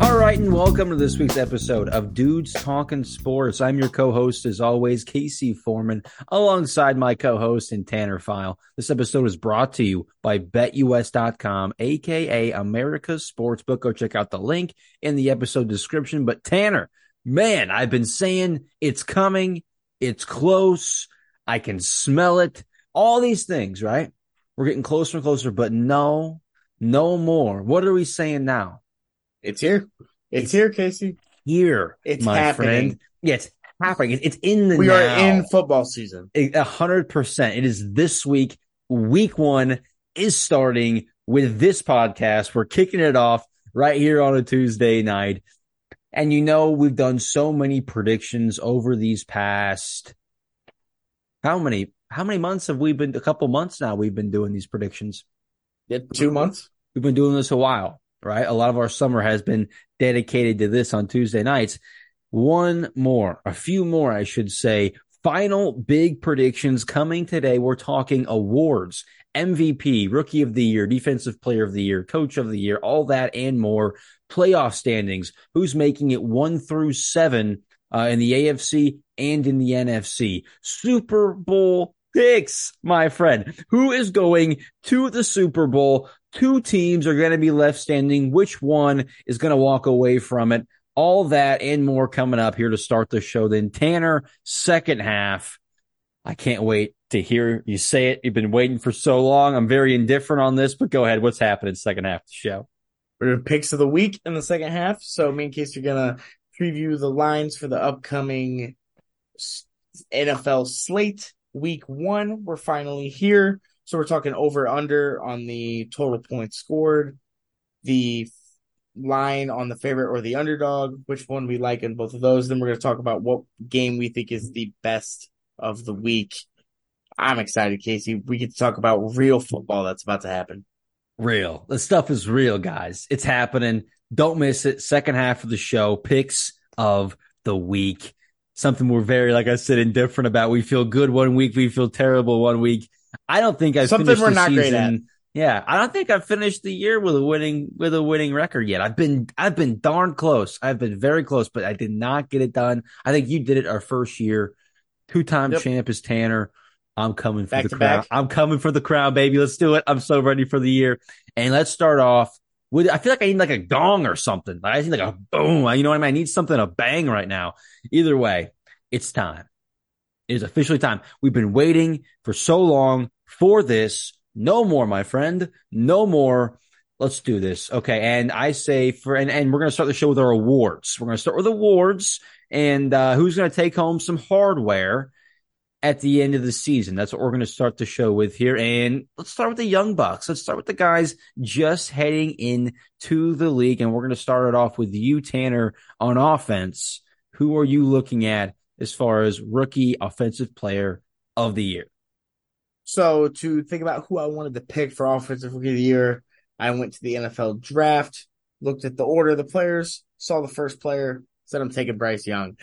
All right, and welcome to this week's episode of Dudes Talking Sports. I'm your co-host, as always, Casey Foreman, alongside my co-host and Tanner File. This episode is brought to you by BetUS.com, aka America's Sportsbook. Go check out the link in the episode description. But Tanner, man, I've been saying it's coming, it's close, I can smell it, all these things, right? We're getting closer and closer, but no, no more. What are we saying now? It's here. It's, it's here, Casey. Here, it's my happening. friend. Yeah, it's happening. It's in the. We now. are in football season. A hundred percent. It is this week. Week one is starting with this podcast. We're kicking it off right here on a Tuesday night. And you know, we've done so many predictions over these past how many how many months have we been a couple months now we've been doing these predictions? Yeah, two months. We've been doing this a while, right? A lot of our summer has been dedicated to this on Tuesday nights. One more, a few more, I should say. Final big predictions coming today. We're talking awards, MVP, rookie of the year, defensive player of the year, coach of the year, all that and more. Playoff standings, who's making it one through seven uh, in the AFC and in the NFC. Super Bowl picks, my friend. Who is going to the Super Bowl? Two teams are going to be left standing. Which one is going to walk away from it? All that and more coming up here to start the show. Then Tanner, second half. I can't wait to hear you say it. You've been waiting for so long. I'm very indifferent on this, but go ahead. What's happening second half of the show? We're picks of the week in the second half. So, me in case you're gonna preview the lines for the upcoming NFL slate. Week one, we're finally here. So we're talking over under on the total points scored, the line on the favorite or the underdog, which one we like in both of those. Then we're going to talk about what game we think is the best of the week. I'm excited, Casey. We get to talk about real football that's about to happen. Real. The stuff is real, guys. It's happening. Don't miss it. Second half of the show, picks of the week. Something we're very, like I said, indifferent about. We feel good one week, we feel terrible one week. I don't think I've something finished we're the not season. great at. Yeah, I don't think I've finished the year with a winning with a winning record yet. I've been I've been darn close. I've been very close, but I did not get it done. I think you did it our first year. Two time Yep. champ is Tanner. I'm coming for Back the crown. back. I'm coming for the crown, baby. Let's do it. I'm so ready for the year. And let's start off I feel like I need like a gong or something. Like I need like a boom. You know what I mean? I need something a bang right now. Either way, it's time. It is officially time. We've been waiting for so long for this. No more, my friend. No more. Let's do this. Okay. And I say for, and, and we're going to start the show with our awards. We're going to start with awards and, uh, who's going to take home some hardware at the end of the season. That's what we're going to start the show with here. And let's start with the Young Bucks. Let's start with the guys just heading in to the league. And we're going to start it off with you, Tanner, on offense. Who are you looking at as far as rookie offensive player of the year? So to think about who I wanted to pick for offensive rookie of the year, I went to the NFL draft, looked at the order of the players, saw the first player, said I'm taking Bryce Young.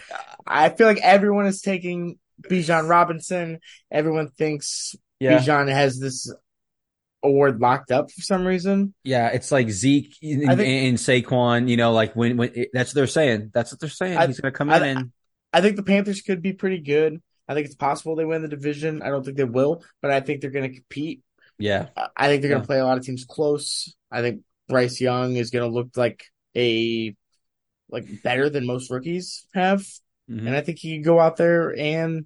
I feel like everyone is taking Bijan Robinson. Everyone thinks Bijan has this award locked up for some reason. Yeah, it's like Zeke and, think- and Saquon, you know, like when, when that's what they're saying. That's what they're saying. I- He's going to come I- in and I think the Panthers could be pretty good. I think it's possible they win the division. I don't think they will, but I think they're going to compete. yeah, I- think they're going Yeah. to play a lot of teams close. I think Bryce Young is going to look like a like better than most rookies have, Mhm. and I think he can go out there and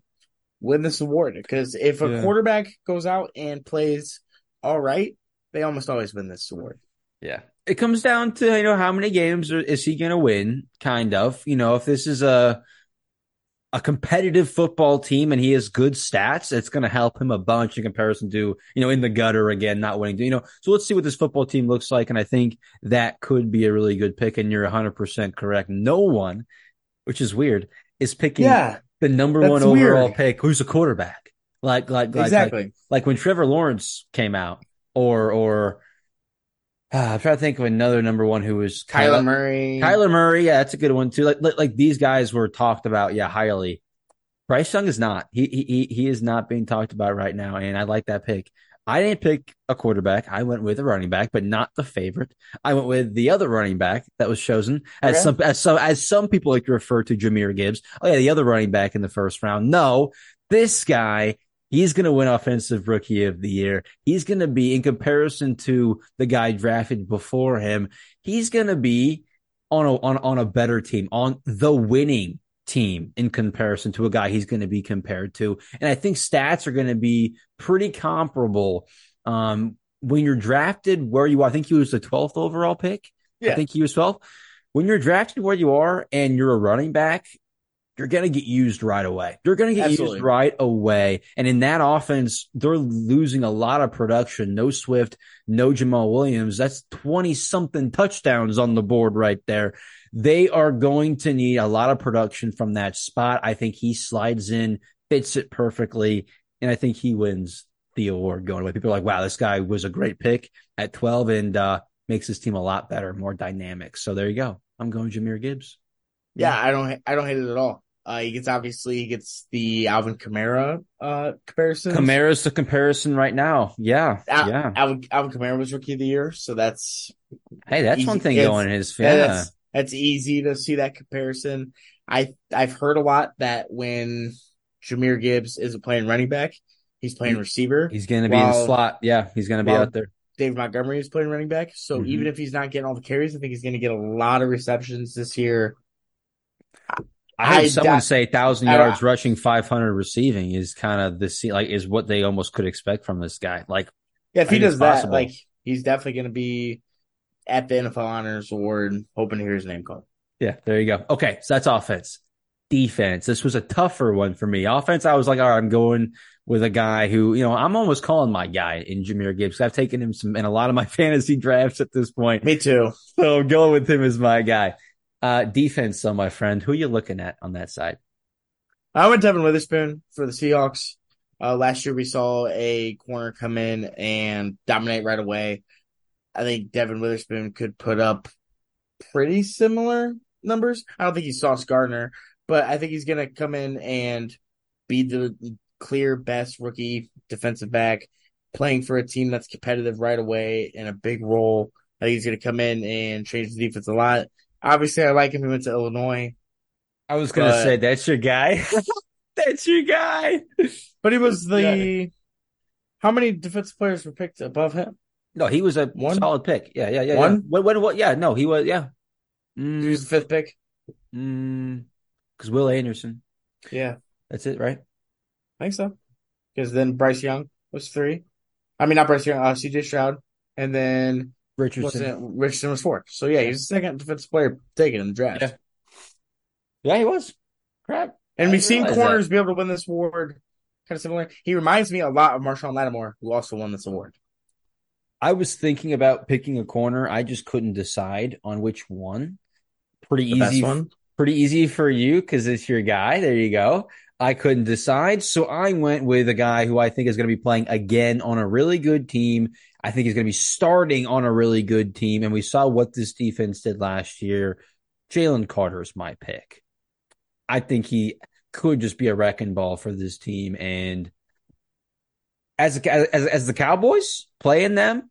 win this award. Because if a Yeah. quarterback goes out and plays all right, they almost always win this award. Yeah. It comes down to, you know, how many games is he going to win? Kind of, you know, if this is a, a competitive football team and he has good stats, it's going to help him a bunch in comparison to, you know, in the gutter again, not winning, you know, so let's see what this football team looks like. And I think that could be a really good pick. And you're 100% correct. No one, which is weird, is picking the number that's one overall weird. pick who's a quarterback. Like, like, like, like, exactly. like when Trevor Lawrence came out, or or ah, I'm trying to think of another number one who was kinda- Kyler Murray. Kyler Murray, yeah, that's a good one too. Like, like like these guys were talked about, yeah, highly. Bryce Young is not. He he he is not being talked about right now, and I like that pick. I didn't pick a quarterback. I went with a running back, but not the favorite. I went with the other running back that was chosen as Okay. some as some as some people like to refer to Jahmyr Gibbs. Oh yeah, the other running back in the first round. No, this guy. He's going to win offensive rookie of the year. He's going to be in comparison to the guy drafted before him. He's going to be on a on on a better team, on the winning team in comparison to a guy he's going to be compared to. And I think stats are going to be pretty comparable. Um, when you're drafted where you are, I think he was the 12th overall pick. Yeah. I think he was 12. When you're drafted where you are and you're a running back, you're going to get used right away. You're going to get Absolutely. used right away. And in that offense, they're losing a lot of production. No Swift, no Jamaal Williams. That's 20 something touchdowns on the board right there. They are going to need a lot of production from that spot. I think he slides in, fits it perfectly, and I think he wins the award going away. People are like, wow, this guy was a great pick at 12 and uh, makes his team a lot better, more dynamic. So there you go. I'm going Jahmyr Gibbs. Yeah, I don't I don't hate it at all. Uh, he gets obviously he gets the Alvin Kamara uh comparison. Kamara's the comparison right now. Yeah. Al- yeah. Alvin, Alvin Kamara was rookie of the year, so that's Hey, that's easy- one thing it's- going in his yeah, yeah. that's that's easy to see that comparison. I I've heard a lot that when Jahmyr Gibbs isn't playing running back, he's playing receiver. He's going to be in the slot. Yeah. He's going to be out there. David Montgomery is playing running back. So Mhm. even if he's not getting all the carries, I think he's going to get a lot of receptions this year. I heard I someone say thousand I yards rushing, five hundred receiving is kind of the like is what they almost could expect from this guy. Like Yeah, if he does that, possible. like he's definitely going to be at the NFL Honors Award, hoping to hear his name called. Yeah, there you go. Okay, so that's offense. Defense. This was a tougher one for me. Offense, I was like, all right, I'm going with a guy who, you know, I'm almost calling my guy in Jahmyr Gibbs. I've taken him some in a lot of my fantasy drafts at this point. Me too. So I'm going with him as my guy. Uh, defense, so my friend, who you looking at on that side? I went Devin Witherspoon for the Seahawks. Uh, last year we saw a corner come in and dominate right away. I think Devin Witherspoon could put up pretty similar numbers. I don't think he's Sauce Gardner, but I think he's going to come in and be the clear best rookie defensive back, playing for a team that's competitive right away in a big role. I think he's going to come in and change the defense a lot. Obviously, I like him. He went to Illinois. I was gonna say that's your guy. that's your guy. But he was the. How many defensive players were picked above him? No, he was a One? solid pick. Yeah, yeah, yeah. One? Yeah. What, what, what? Yeah, no, he was. Yeah. He Mm, was the fifth pick. mm, because Will Anderson. Yeah, That's it, right? I think so. Because then Bryce Young was three. I mean, not Bryce Young, uh, CJ Stroud. And then Richardson. Richardson was fourth. So yeah, he's the second defensive player taken in the draft. Yeah. Yeah, he was. Crap. And I we've seen corners be able to win this award kind of similar. He reminds me a lot of Marshon Lattimore, who also won this award. I was thinking about picking a corner. I just couldn't decide on which one. Pretty The easy. one. Pretty easy for you because it's your guy. There you go. I couldn't decide. So I went with a guy who I think is going to be playing again on a really good team. I think he's going to be starting on a really good team. And we saw what this defense did last year. Jalen Carter is my pick. I think he could just be a wrecking ball for this team. And as as as the Cowboys playing them,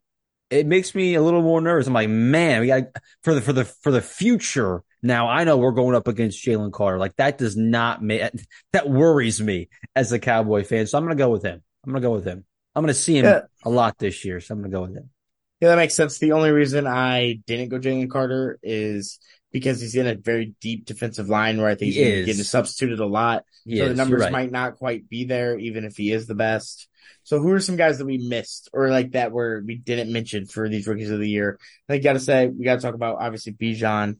it makes me a little more nervous. I'm like, man, we got for the for the for the future. Now I know we're going up against Jalen Carter. Like that does not make that worries me as a Cowboy fan. So I'm gonna go with him. I'm gonna go with him. I'm gonna see him Yeah. a lot this year. So I'm gonna go with him. Yeah, that makes sense. The only reason I didn't go Jalen Carter is because he's in a very deep defensive line where I think he's going to is. get substituted a lot. He so is. the numbers right. might not quite be there, even if he is the best. So who are some guys that we missed or like that where we didn't mention for these rookies of the year? I think got to say we got to talk about obviously Bijan.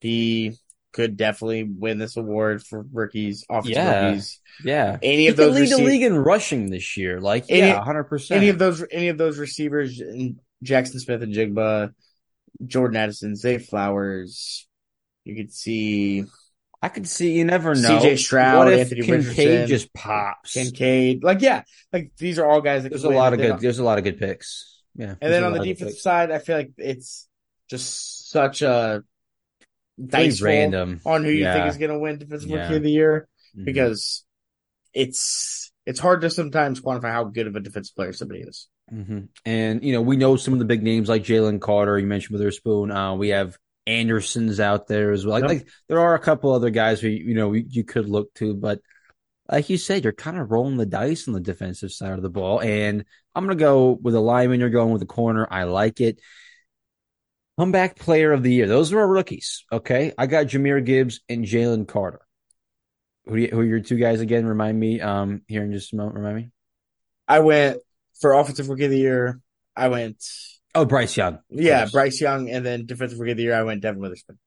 He could definitely win this award for rookies, offensive Yeah. rookies. Yeah. Any He of those lead the league in rushing this year. Like Any- yeah, hundred percent. any of those any of those receivers Jaxon Smith-Njigba, Jordan Addison, Zay Flowers. You could see I could see. You never know. CJ Stroud, what if Anthony Kincaid Richardson, just pops? Kincaid. Like, yeah, like these are all guys that There's could a lot of Then- good. There's a lot of good picks. Yeah. And then on the lot of good defensive side, I feel like it's just such a Pretty dice roll random on who you Yeah. think is going to win defensive Yeah. rookie of the year Mhm. because it's it's hard to sometimes quantify how good of a defensive player somebody is. Mm-hmm. And you know, we know some of the big names like Jalen Carter. You mentioned Witherspoon. Uh, we have Anderson's out there as well. Like, Yep. like there are a couple other guys who you know you, could look to, but like you said, you're kind of rolling the dice on the defensive side of the ball. And I'm gonna go with a lineman. You're going with a corner. I like it. Comeback player of the year. Those are our rookies. Okay, I got Jahmyr Gibbs and Jalen Carter. Who, you- who are your two guys again? Remind me. Um, here in just a moment. Remind me. I went for offensive rookie of the year. I went Oh, Bryce Young. Yeah, course. Bryce Young, and then defensive rookie of the year. I went Devin Witherspoon.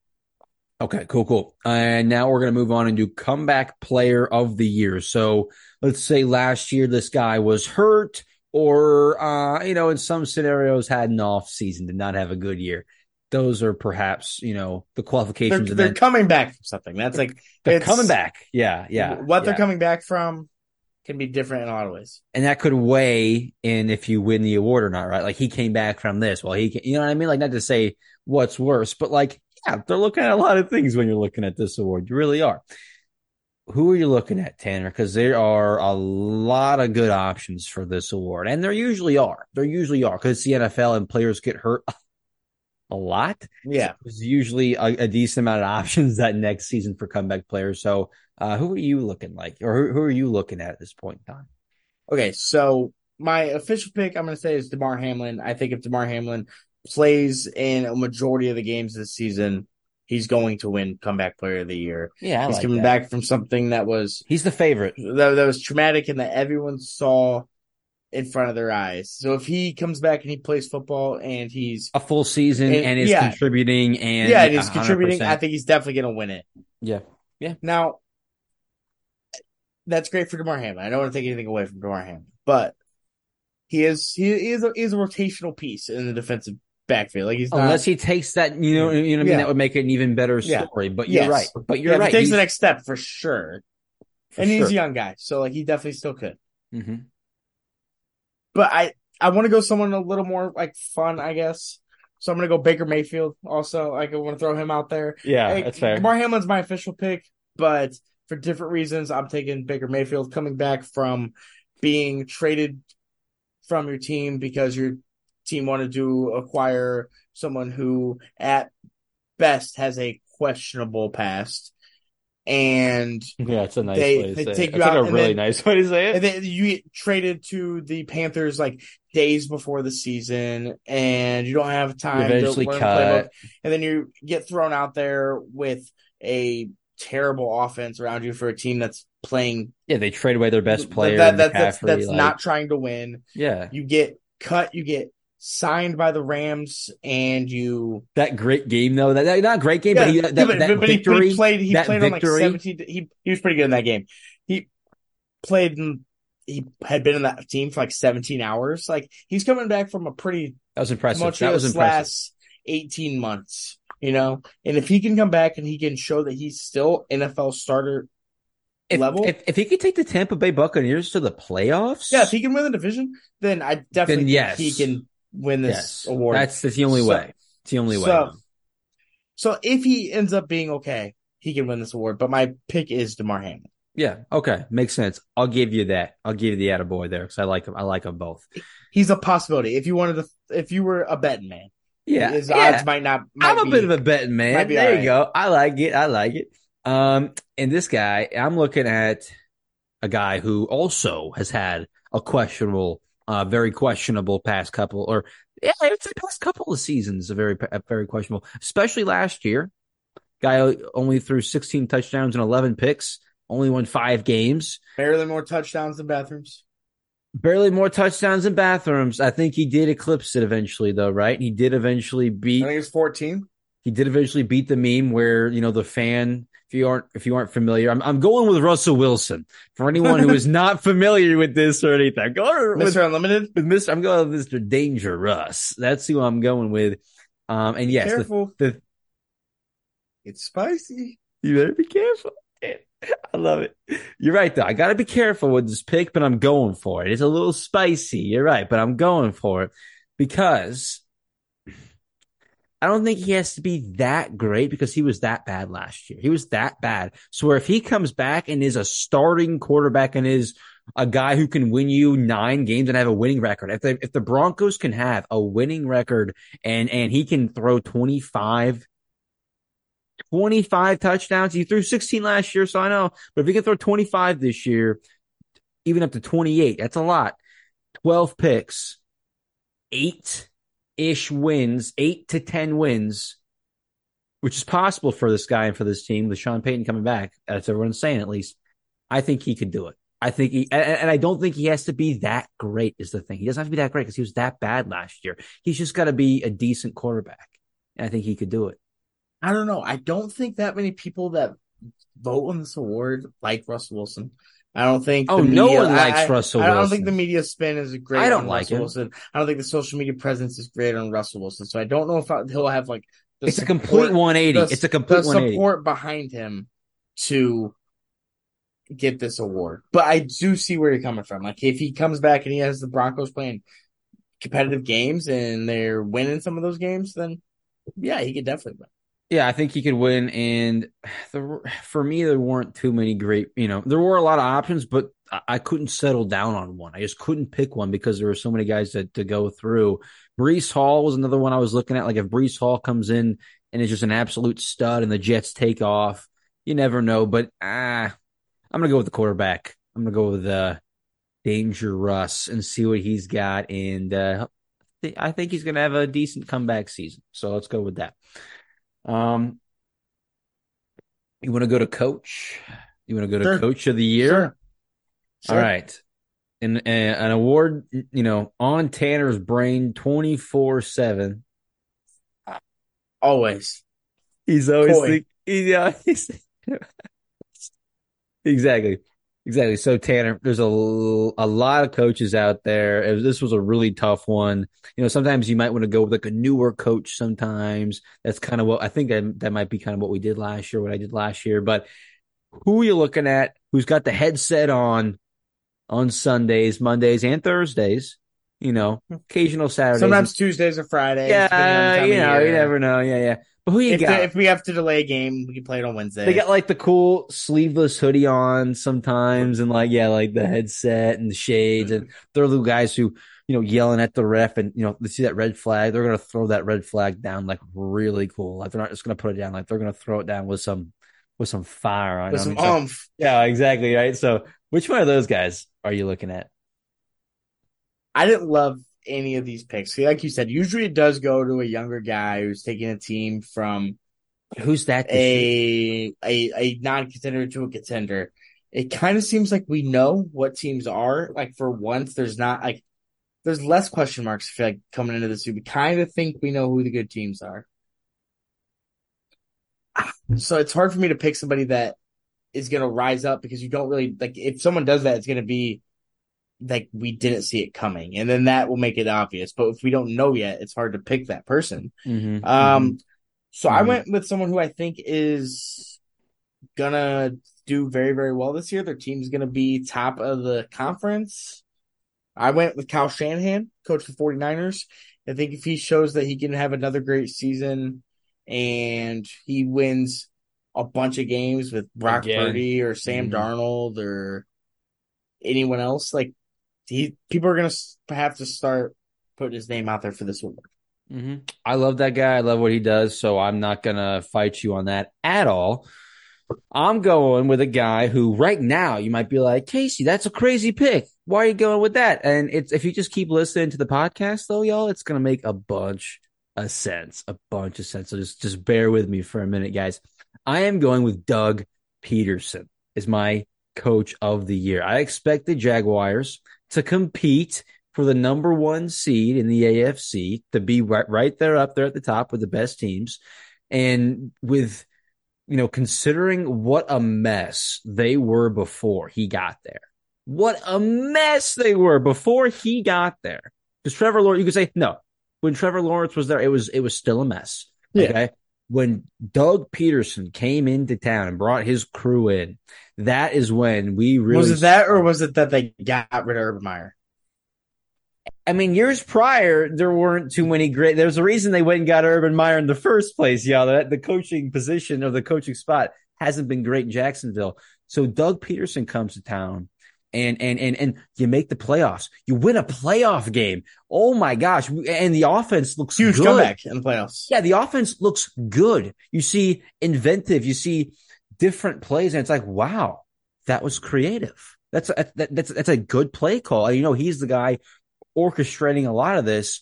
Okay, cool, cool. And now we're going to move on and do comeback player of the year. So let's say last year this guy was hurt or, uh, you know, in some scenarios had an off season, did not have a good year. Those are perhaps, you know, the They're, qualifications. they're coming back from something. That's like they're it's- coming back. Yeah, yeah. what they're coming back from can be different in a lot of ways. And that could weigh in if you win the award or not, right? Like he came back from this. Well, he, you know what I mean? Like not to say what's worse, but like, yeah, they're looking at a lot of things when you're looking at this award. You really are. Who are you looking at, Tanner? Because there are a lot of good options for this award, and there usually are. There usually are because the NFL and players get hurt a lot. Yeah. There's usually a, a decent amount of options that next season for comeback players. So, uh, who are you looking like, or who, who are you looking at at this point in time? Okay, so my official pick, I'm going to say, is Damar Hamlin. I think if Damar Hamlin plays in a majority of the games this season, he's going to win comeback player of the year. Yeah, I he's like coming that. back from something that was He's the favorite. that, that was traumatic and that everyone saw in front of their eyes. So if he comes back and he plays football and he's A full season And- and, is yeah. contributing and yeah, and he's contributing, 100%. I think he's definitely going to win it. yeah. Yeah. Now, that's great for Damar Hamlin. I don't want to take anything away from Damar Hamlin, but he is he is a, he is a rotational piece in the defensive backfield. Like he's not, Unless he takes that, you know, you know I mean? Yeah. That would make it an even better Yeah. story. But you're Yes. right. But you're yeah, right. He takes He's- the next step for sure, for and he's a young guy, so like he definitely still could. Mhm. But I I want to go someone a little more like fun, I guess. So I'm gonna go Baker Mayfield. Also, like I want to throw him out there. Yeah, Hey, that's fair. Damar Hamlin's my official pick, but for different reasons, I'm taking Baker Mayfield coming back from being traded from your team because your team wanted to acquire someone who, at best, has a questionable past. And yeah, it's a nice they- they take it. you That's like a really then- nice way to say it. and then you get traded to the Panthers like days before the season, and you don't have time to eventually learn cut. playbook. And then you get thrown out there with a terrible offense around you for a team that's playing Yeah, they trade away their best player. That, that, that's McCaffrey, that's like- not trying to win. Yeah, You get cut. You get signed by the Rams, and you that great game though. That, that not great game, yeah, but he, yeah, but, that but- but he- but victory. he, played. He that played on victory- like seventeen. He he was pretty good in that game. He played. He had been in that team for like seventeen hours. Like he's coming back from a pretty that was impressive. That was impressive. last eighteen months. You know, and if he can come back and he can show that he's still NFL starter, If, level? if if he could take the Tampa Bay Buccaneers to the playoffs, yeah, if he can win the division, then I definitely Then yes. he can win this yes, award. that's that's the only So- way. It's the only way. So, so if he ends up being okay, he can win this award. But my pick is Damar Hamlin. Yeah. Okay. Makes sense. I'll give you that. I'll give you the attaboy there because I like him. I like them both. He's a possibility. If you wanted to, if you were a betting man, Yeah. his yeah. odds might not. Might I'm a be- bit of a betting man. There all you go. I like it. I like it. Um, and this guy, I'm looking at a guy who also has had a questionable, uh, very questionable past couple, or yeah, I'd say past couple of seasons, a very, very questionable, especially last year. Guy only threw 16 touchdowns and 11 picks, only won five games. barely more touchdowns than bathrooms. Barely more touchdowns than bathrooms. I think he did eclipse it eventually, though, right? He did eventually I beat. think it's fourteen. He did eventually beat the meme where you know the fan. If you aren't if you aren't familiar, I'm I'm going with Russell Wilson. For anyone who is not familiar with this or anything, I'm going with, Mister Unlimited. with Mr. I'm going with Mr. Danger Russ. That's who I'm going with. Um, and yes, the, Careful, the it's spicy. You better be careful. I love it. You're right, though. I got to be careful with this pick, but I'm going for it. It's a little spicy. You're right, but I'm going for it because I don't think he has to be that great because he was that bad last year. He was that bad. So if he comes back and is a starting quarterback and is a guy who can win you nine games and have a winning record, if the, if the Broncos can have a winning record and, and he can throw 25, 25 touchdowns, he threw 16 last year. So I know, but if he can throw 25 this year, even up to 28, that's a lot. 12 picks, eight ish wins, eight to 10 wins, which is possible for this guy and for this team with Sean Payton coming back. That's everyone's saying at least. I think he could do it. I think he, and I don't think he has to be that great is the thing. He doesn't have to be that great because he was that bad last year. He's just got to be a decent quarterback. And I think he could do it. I don't know. I don't think that many people that vote on this award like Russell Wilson. I don't think. Oh, no one likes I, Russell I, I don't think the media spin is great. I don't on like Russell him. Wilson. I don't think the social media presence is great on Russell Wilson. So I don't know if I, he'll have like. The It's a complete 180. the- It's a complete the 180. support behind him to get this award. But I do see where you're coming from. Like if he comes back and he has the Broncos playing competitive games and they're winning some of those games, then yeah, he could definitely win. Yeah, I think he could win. And the, for me, there weren't too many great, you know, there were a lot of options, but I, couldn't settle down on one. I just couldn't pick one because there were so many guys to, to go through. Breece Hall was another one I was looking at. Like if Breece Hall comes in and is just an absolute stud and the Jets take off, you never know. But ah, I'm going to go with the quarterback. I'm going to go with uh, Danger Russ and see what he's got. And uh, I think he's going to have a decent comeback season. So let's go with that. Um, you want to go to coach? You want to go to Sure. coach of the year? Sure. All right. And, and an award, you know, on Tanner's brain 24 7. Always. He's always think, he's, exactly. Exactly. So Tanner, there's a, a lot of coaches out there. This was a really tough one. You know, sometimes you might want to go with like a newer coach sometimes. That's kind of what I think that, that might be kind of what we did last year, what I did last year. But who are you looking at? Who's got the headset on on Sundays, Mondays, and Thursdays? You know, hmm. occasional Saturdays. Sometimes Tuesdays or Fridays. depending on the yeah, you know, you never know. Yeah, yeah. But who you If, got? the, if we have to delay a game, we can play it on Wednesday. They got like the cool sleeveless hoodie on sometimes, and like yeah, like the headset and the shades, and mm-hmm. they're the guys who you know yelling at the ref, and you know they see that red flag, they're gonna throw that red flag down like really cool. Like they're not just gonna put it down, like they're gonna throw it down with some with some fire on with it. some so- oomph. yeah, exactly right. So which one of those guys are you looking at? I didn't love any of these picks. See, Like you said, usually it does go to a younger guy who's taking a team from Who's that? a a, a non contender to a contender. It kind of seems like we know what teams are. Like for once, there's not like there's less question marks. I feel like coming into this, we kind of think we know who the good teams are. So it's hard for me to pick somebody that is going to rise up because you don't really like if someone does that, it's going to be like we didn't see it coming, and then that will make it obvious. But if we don't know yet, it's hard to pick that person. Mhm, Um, so I Mhm. went with someone who I think is gonna do very, very well this year. Their team's gonna be top of the conference. I went with Kyle Shanahan, coach for 49ers. I think if he shows that he can have another great season and he wins a bunch of games with Brock Again. Purdy or Sam Mhm. Darnold or anyone else, like he, people are gonna have to start putting his name out there for this award. hmm I love that guy. I love what he does. So I'm not going to fight you on that at all. I'm going with a guy who right now you might be like, Casey, that's a crazy pick. Why are you going with that? And it's, if you just keep listening to the podcast though, y'all, it's going to make a bunch of sense, a bunch of sense. So just, just bear with me for a minute, guys. I am going with Doug Pederson is my coach of the year. I expect the Jaguars to compete for the number one seed in the AFC to be right, right there up there at the top with the best teams. And with, you know, considering what a mess they were before he got there, what a mess they were before he got there. Because Trevor Lawrence, you could say, no, when Trevor Lawrence was there, it was, it was still a mess. Yeah. Okay. When Doug Pederson came into town and brought his crew in, that is when we really was it that or was it that they got rid of Urban Meyer? I mean, years prior, there weren't too many great. There's a reason they went and got Urban Meyer in the first place. Yeah, that the coaching position or the coaching spot hasn't been great in Jacksonville. So Doug Pederson comes to town and and and and you make the playoffs. You win a playoff game. Oh my gosh! And the offense looks huge good. comeback in the playoffs. Yeah, the offense looks good. You see inventive. You see different plays, and it's like, wow, that was creative. That's a, that, that's that's a good play call. You know, he's the guy orchestrating a lot of this.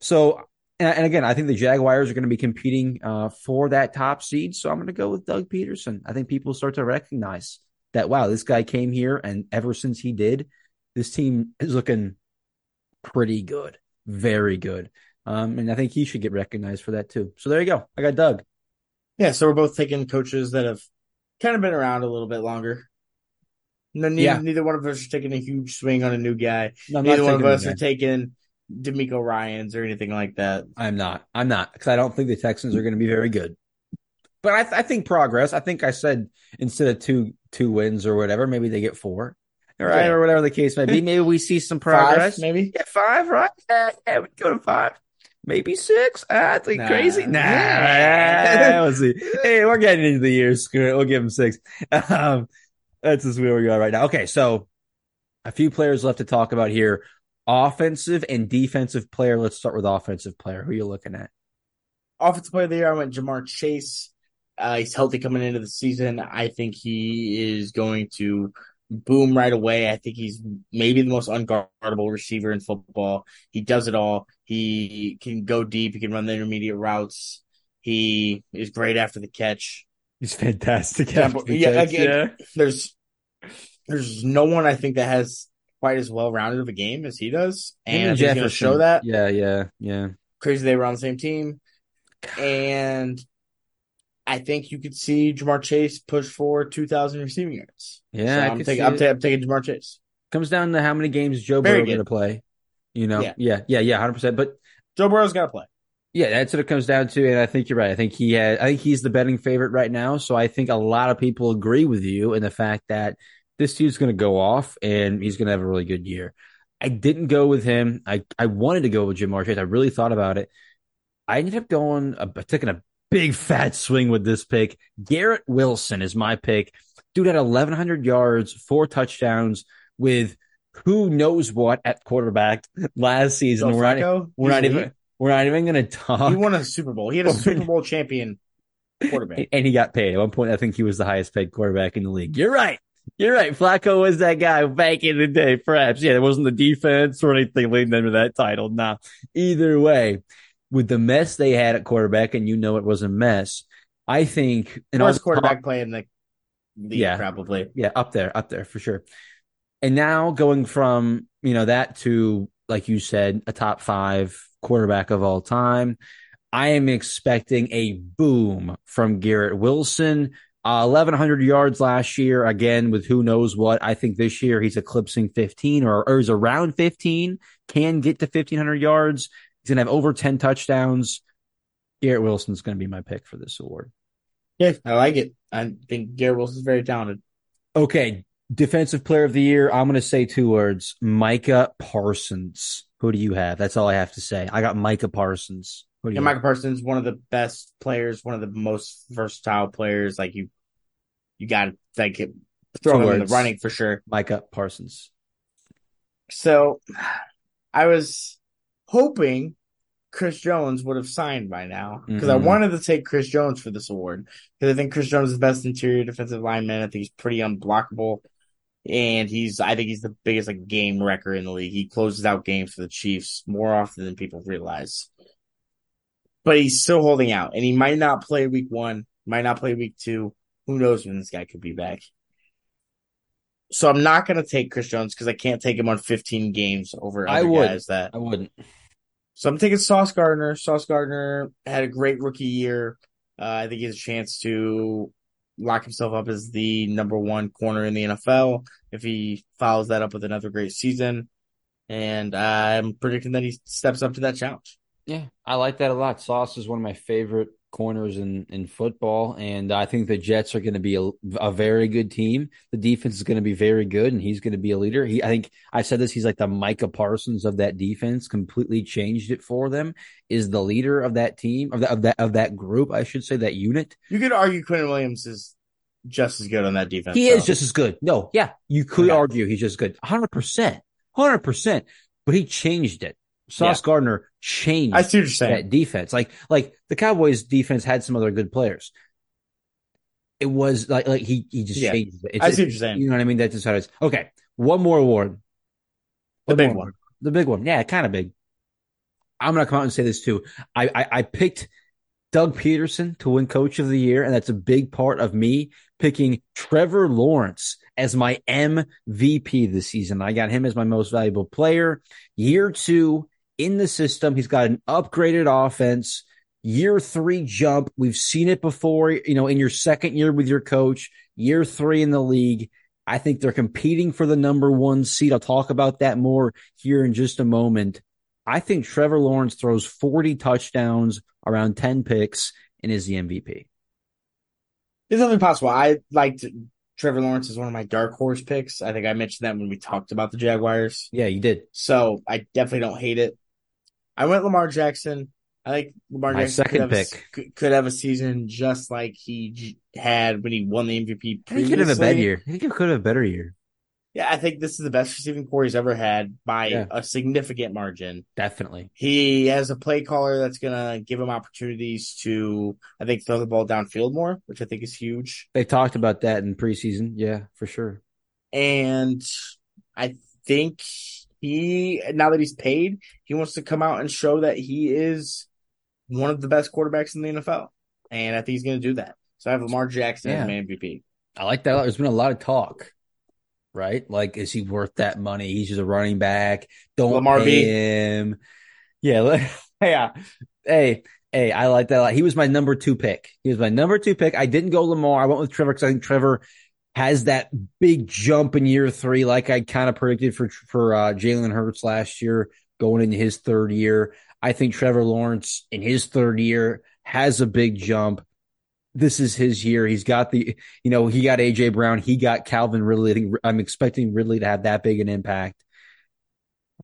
So, and, and again, I think the Jaguars are going to be competing uh, for that top seed. So I'm going to go with Doug Pederson. I think people start to recognize that wow, this guy came here, and ever since he did, this team is looking pretty good, very good. Um, and I think he should get recognized for that too. So there you go. I got Doug. Yeah, so we're both taking coaches that have kind of been around a little bit longer. No, neither, yeah. neither one of us are taking a huge swing on a new guy. No, neither one of us are taking DeMeco Ryans or anything like that. I'm not. I'm not because I don't think the Texans are going to be very good. But I, th- I, think progress. I think I said instead of two two wins or whatever, maybe they get four, right, yeah. or whatever the case may be. Maybe we see some progress. Five, maybe yeah, five, right? Yeah, yeah, we go to five. Maybe six. Ah, I think nah. crazy. Nah, nah. we'll see. Hey, we're getting into the year. Screw it. We'll give them six. Um, that's just where we are right now. Okay, so a few players left to talk about here. Offensive and defensive player. Let's start with offensive player. Who are you looking at? Offensive player of the year, I went Ja'Marr Chase. Uh, he's healthy coming into the season. I think he is going to boom right away. I think he's maybe the most unguardable receiver in football. He does it all. He can go deep. He can run the intermediate routes. He is great after the catch. He's fantastic. Yeah, yeah, again, yeah, there's there's no one I think that has quite as well rounded of a game as he does, and he's going to show that. Yeah, yeah, yeah. Crazy they were on the same team, and I think you could see Ja'Marr Chase push for 2,000 receiving yards. Yeah, so I'm, taking, I'm, I'm, taking Ja'Marr Chase. Comes down to how many games Joe Burrow going to play. You know, yeah, yeah, yeah, yeah 100%. But Joe Burrow's got to play. Yeah, that's what it comes down to, and I think you're right. I think he had, I think he's the betting favorite right now. So I think a lot of people agree with you in the fact that this dude's going to go off and he's going to have a really good year. I didn't go with him. I I wanted to go with Ja'Marr Chase. I really thought about it. I ended up going, uh, taking a big fat swing with this pick. Garrett Wilson is my pick. Dude had 1,100 yards, four touchdowns with who knows what at quarterback last season. So we're, not, we're not even we're not even going to talk. He won a Super Bowl. He had a Super Bowl champion quarterback. And he got paid. At one point, I think he was the highest paid quarterback in the league. You're right. You're right. Flacco was that guy back in the day, perhaps. Yeah, there wasn't the defense or anything leading them to that title. Nah, either way, with the mess they had at quarterback, and you know it was a mess, I think. And Worst quarterback top, play in the league, yeah, probably. Yeah, up there, up there for sure. And now going from, you know, that to, like you said, a top five quarterback of all time. I am expecting a boom from Garrett Wilson. Uh, 1,100 yards last year, again, with who knows what. I think this year he's eclipsing 15 or, or is around 15, can get to 1,500 yards. He's going to have over 10 touchdowns. Garrett Wilson's going to be my pick for this award. Yeah, I like it. I think Garrett Wilson's very talented. Okay. Defensive player of the year. I'm going to say two words Micah Parsons. Who do you have? That's all I have to say. I got Micah Parsons. Who do you yeah, Micah Parsons, one of the best players, one of the most versatile players. Like you, you got to like throw him in the running for sure. Micah Parsons. So, I was hoping Chris Jones would have signed by now because mm-hmm. I wanted to take Chris Jones for this award because I think Chris Jones is the best interior defensive lineman. I think he's pretty unblockable and he's I think he's the biggest like game wrecker in the league. He closes out games for the Chiefs more often than people realize. But he's still holding out, and he might not play week one, might not play week two. Who knows when this guy could be back? So I'm not going to take Chris Jones because I can't take him on 15 games over other I would. guys that I wouldn't. So I'm taking Sauce Gardner. Sauce Gardner had a great rookie year. Uh, I think he has a chance to lock himself up as the number one corner in the NFL if he follows that up with another great season. And I'm predicting that he steps up to that challenge. Yeah, I like that a lot. Sauce is one of my favorite corners in, in football. And I think the Jets are going to be a, a very good team. The defense is going to be very good, and he's going to be a leader. He, I think I said this, he's like the Micah Parsons of that defense, completely changed it for them, is the leader of that team, of that, of that, of that group, I should say, that unit. You could argue Quinn Williams is just as good on that defense. He though. is just as good. No, yeah, you could argue he's just good. 100%. 100%. But he changed it. Sauce Gardner changed I see what you're saying. that defense. Like like the Cowboys defense had some other good players. It was like like he he just Yeah. changed it. It's, I see what you're saying. You know what I mean? That's just how it is. Okay, one more award. The big one. award. The big one. Yeah, kind of big. I'm gonna come out and say this too. I, I I picked Doug Pederson to win Coach of the Year, and that's a big part of me picking Trevor Lawrence as my MVP this season. I got him as my most valuable player. Year two in the system, he's got an upgraded offense. Year three jump. We've seen it before, you know, in your second year with your coach, year three in the league. I think they're competing for the number one seed. I'll talk about that more here in just a moment. I think Trevor Lawrence throws 40 touchdowns, around 10 picks, and is the MVP. It's definitely possible. I liked Trevor Lawrence as one of my dark horse picks. I think I mentioned that when we talked about the Jaguars. Yeah, you did. So I definitely don't hate it. I went Lamar Jackson. I think Lamar My Jackson second could have, a, pick. could- could have a season just like he j- had when he won the MVP. I think he could have a previously. year. I think he could have a better year. Yeah, I think this is the best receiving corps he's ever had by Yeah. a significant margin. Definitely. He has a play caller that's gonna give him opportunities to, I think, throw the ball downfield more, which I think is huge. They talked about that in preseason. Yeah, for sure. And I think he, now that he's paid, he wants to come out and show that he is one of the best quarterbacks in the NFL. And I think he's going to do that. So I have Lamar Jackson as Yeah. my MVP. I like that. There's been a lot of talk, right? Like, is he worth that money? He's just a running back. Don't Lamar pay B. him. Yeah, li- yeah. Hey, hey, I like that a lot. He was my number two pick. He was my number two pick. I didn't go Lamar. I went with Trevor because I think Trevor has that big jump in year three, like I kind of predicted for for uh, Jalen Hurts last year, going into his third year. I think Trevor Lawrence in his third year has a big jump. This is his year. He's got the, you know, he got AJ Brown, he got Calvin Ridley. I think I'm expecting Ridley to have that big an impact.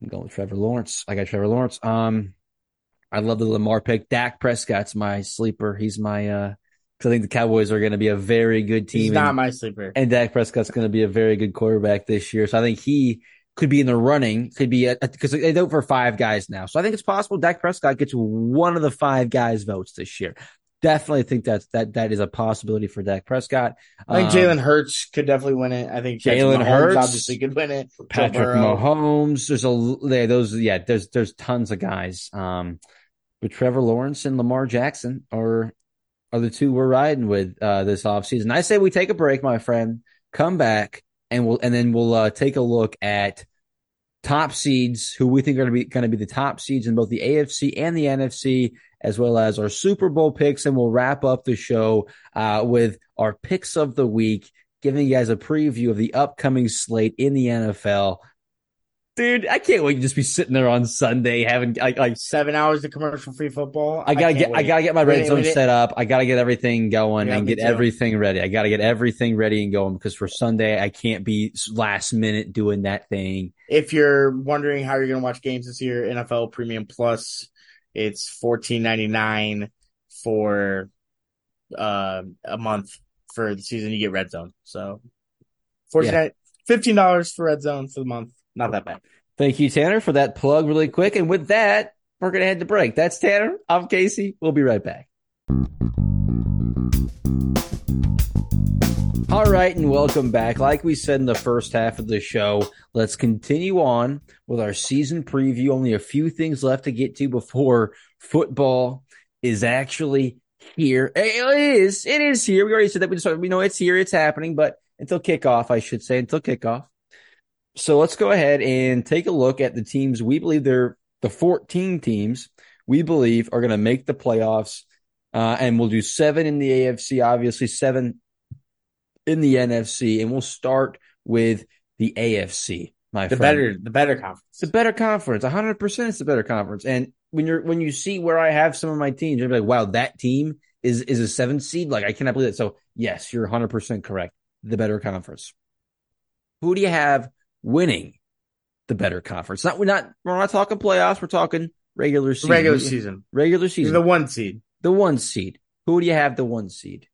I'm going with Trevor Lawrence. I got Trevor Lawrence. Um, I love the Lamar pick. Dak Prescott's my sleeper. He's my uh, because I think the Cowboys are going to be a very good team. He's and- not my sleeper. and Dak Prescott's going to be a very good quarterback this year. So I think he could be in the running, could be because they vote for five guys now. So I think it's possible Dak Prescott gets one of the five guys votes this year. Definitely think that's that that is a possibility for Dak Prescott. I think Um, Jalen Hurts could definitely win it. I think Jalen Hurts, obviously could win it. Patrick. Mahomes. There's a there those yeah. There's there's tons of guys. Um, but Trevor Lawrence and Lamar Jackson are are the two we're riding with uh, this offseason. I say we take a break, my friend. Come back and we'll and then we'll uh, take a look at top seeds who we think are going to be going to be the top seeds in both the AFC and the NFC, as well as our Super Bowl picks, and we'll wrap up the show uh, with our picks of the week, giving you guys a preview of the upcoming slate in the NFL. Dude, I can't wait to just be sitting there on Sunday having like like Seven hours of commercial free football. I gotta can't get I gotta get my red zone set up. I gotta get everything going Yeah, and get too. everything ready. I gotta get everything ready and going because for Sunday I can't be last minute doing that thing. If you're wondering how you're going to watch games this year, NFL Premium Plus, it's fourteen ninety nine for uh, a month for the season. You get Red Zone, so $14 fifteen dollars for Red Zone for the month. Not that bad. Thank you, Tanner, for that plug really quick. And with that, we're gonna head to break. That's Tanner. I'm Casey. We'll be right back. All right, and welcome back. Like we said in the first half of the show, let's continue on with our season preview. Only a few things left to get to before football is actually here. It is. It is here. We already said that. We just we know it's here. It's happening, but until kickoff, I should say, until kickoff. So let's go ahead and take a look at the teams we believe they're the 14 teams we believe are going to make the playoffs. Uh, and we'll do seven in the AFC, obviously seven in the NFC, and we'll start with the AFC. My The friend. better, the better conference. It's a better conference. hundred percent it's the better conference. And when you're when you see where I have some of my teams, you're like, wow, that team is is a seven seed. Like I cannot believe it. So yes, you're 100 percent correct. The better conference. Who do you have winning the better conference? Not we're not we're not talking playoffs. We're talking regular season. Regular season. Regular season. the one seed. the one seed. Who do you have the one seed?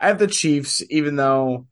I have the Chiefs, even though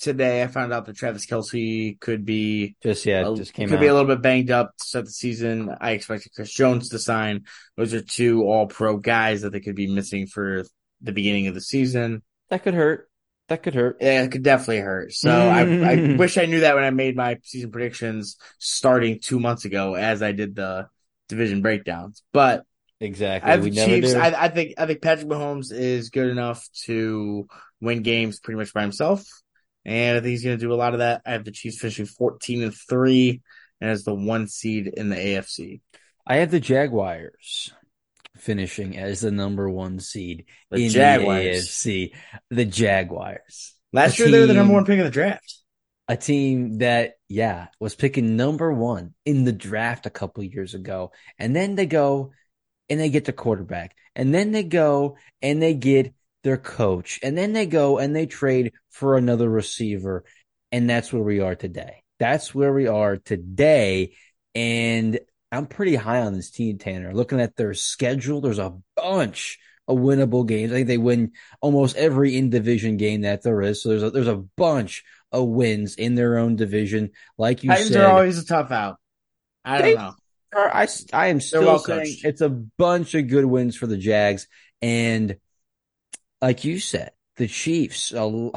today I found out that Travis Kelce could be Just yeah, a- just came could out. be a little bit banged up to start the season. I expected Chris Jones to sign. Those are two all pro guys that they could be missing for the beginning of the season. that could hurt. That could hurt. Yeah, it could definitely hurt. So I, I mm. wish I knew that when I made my season predictions starting two months ago as I did the division breakdowns. But Exactly. I have we the never Chiefs. I, I think I think Patrick Mahomes is good enough to win games pretty much by himself, and I think he's going to do a lot of that. I have the Chiefs finishing fourteen and three, and as the one seed in the AFC. I have the Jaguars finishing as the number one seed The in Jaguars. the AFC. The Jaguars. Last A year they were the number one pick of the draft. A team that, yeah, was picking number one in the draft a couple years ago. And then they go and they get the quarterback. And then they go and they get their coach. And then they go and they trade for another receiver. And that's where we are today. That's where we are today. And I'm pretty high on this team, Tanner. Looking at their schedule, there's a bunch of winnable games. I think they win almost every in division game that there is. So there's a, there's a bunch of wins in their own division. Like you Titans said, are always a tough out. I don't know. are- I, I am still well saying coached. it's a bunch of good wins for the Jags. And like you said, the Chiefs, l-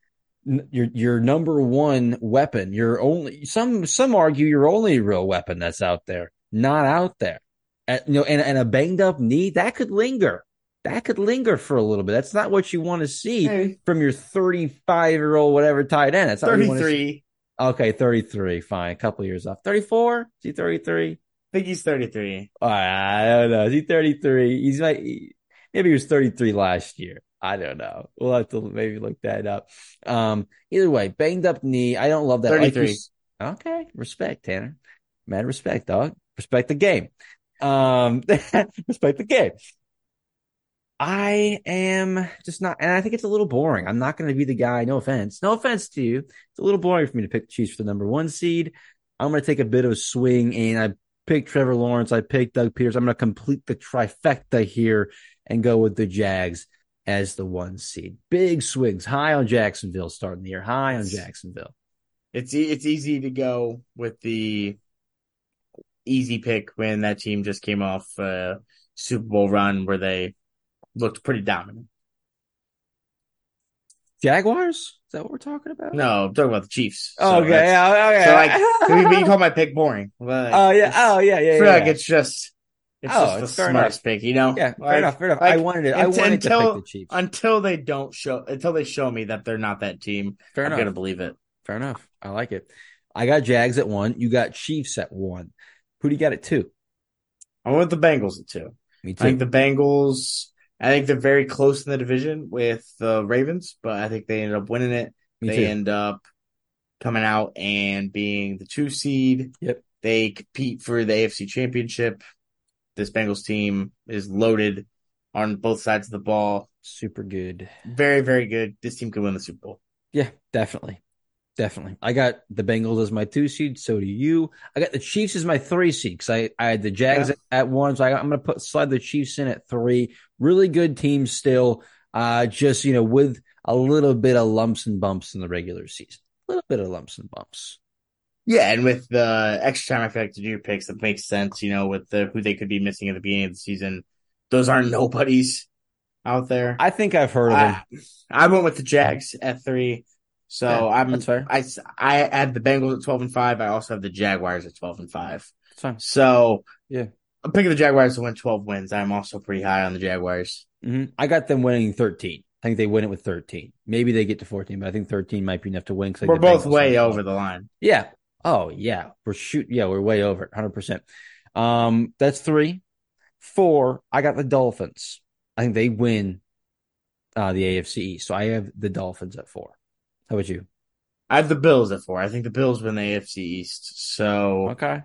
your your number one weapon, your only some some argue your only real weapon that's out there, not out there. You know, and, and a banged up knee that could linger. That could linger for a little bit. That's not what you want to see Hey, from your 35 year old whatever tight end. That's not what you wanna see. 33. Okay, 33. Fine. A couple years off. 34? Is he 33? I think he's 33. Uh, I don't know. Is he 33? He's like, maybe he was 33 last year. I don't know. We'll have to maybe look that up. Um, either way, banged up knee. I don't love that. Like 33. s- okay. Respect, Tanner. Mad respect, dog. Respect the game. Um, respect the game. I am just not, and I think it's a little boring. I'm not going to be the guy. No offense. No offense to you. It's a little boring for me to pick the Chiefs for the number one seed. I'm going to take a bit of a swing and I picked Trevor Lawrence. I picked Doug Pederson. I'm going to complete the trifecta here and go with the Jags as the one seed. Big swings. High on Jacksonville starting the year. High on Jacksonville. It's it's easy to go with the easy pick when that team just came off a Super Bowl run where they looked pretty dominant. Jaguars? Is that what we're talking about? No, I'm talking about the Chiefs. So Oh, okay. yeah, okay. So like, you, you call my pick boring. But oh yeah. Oh yeah. Yeah. I feel yeah. like it's just it's Oh, just the it's fair smartest pick, you know? yeah. Fair Like, enough. Fair enough. I wanted it. I wanted until- to pick the Chiefs. Until they don't show until they show me that they're not that team, Fair I'm enough. gonna believe it. Fair enough. I like it. I got Jags at one. You got Chiefs at one. Who do you got at two? I went the Bengals at two. Me too. I think the Bengals. I think they're very close in the division with the Ravens, but I think they ended up winning it. Me they too. end up coming out and being the two seed. Yep. They compete for the AFC Championship. This Bengals team is loaded on both sides of the ball. Super good. Very, very good. This team could win the Super Bowl. Yeah, definitely. Definitely. I got the Bengals as my two seed. So do you. I got the Chiefs as my three seed because I, I had the Jags Yeah. at, at one. So I, I'm going to put slide the Chiefs in at three. Really good team still. Uh, just, you know, with a little bit of lumps and bumps in the regular season. A little bit of lumps and bumps. Yeah, and with the extra time I feel like to do your picks, that makes sense, you know, with the who they could be missing at the beginning of the season. Those aren't nobodies out there. I think I've heard of them. I, I went with the Jags at three. So Yeah, I'm that's fair. I I had the Bengals at twelve and five. I also have the Jaguars at twelve and five. It's fine. So Yeah. I'm picking the Jaguars to win twelve wins. I'm also pretty high on the Jaguars. hmm I got them winning 13. I think they win it with 13. Maybe they get to 14, but I think 13 might be enough to win. We're both way over the line. Yeah. Oh, yeah. We're shoot. Yeah, we're way over it, 100%. Um, that's three. Four, I got the Dolphins. I think they win uh, the AFC East. So I have the Dolphins at four. How about you? I have the Bills at four. I think the Bills win the AFC East. So Okay.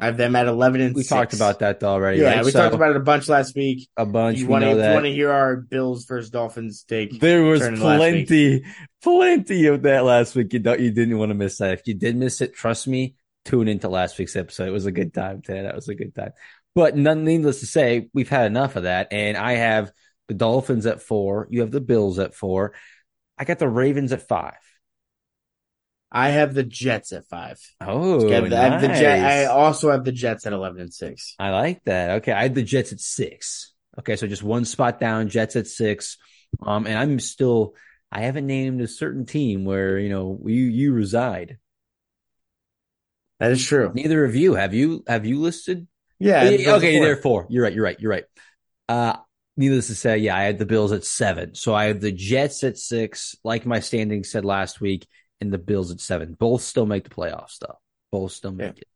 I have them at eleven and We six. talked about that already. Yeah, right? we So, talked about it a bunch last week. a bunch. You want to know if you that. want to hear our Bills versus Dolphins take? There was Turn to last week. plenty, plenty of that last week. You don't, you didn't want to miss that. If you did miss it, trust me, tune into last week's episode. It was a good time, today. That was a good time. But none, needless to say, we've had enough of that. And I have the Dolphins at four. You have the Bills at four. I got the Ravens at five. I have the Jets at five. Oh, I have the, I have the Jet, I also have the Jets at eleven and six. I like that. Okay, I had the Jets at six. Okay, so just one spot down, Jets at six. Um, and I'm still, I haven't named a certain team where you know you you reside. That is true. Neither of you have you have you listed? Yeah. I have the Yeah, Bills okay, at four. there four. You're right. You're right. You're right. Uh, needless to say, yeah, I had the Bills at seven. So I have the Jets at six, like my standing said last week, and the Bills at seven. Both still make the playoffs, though. Both still make it.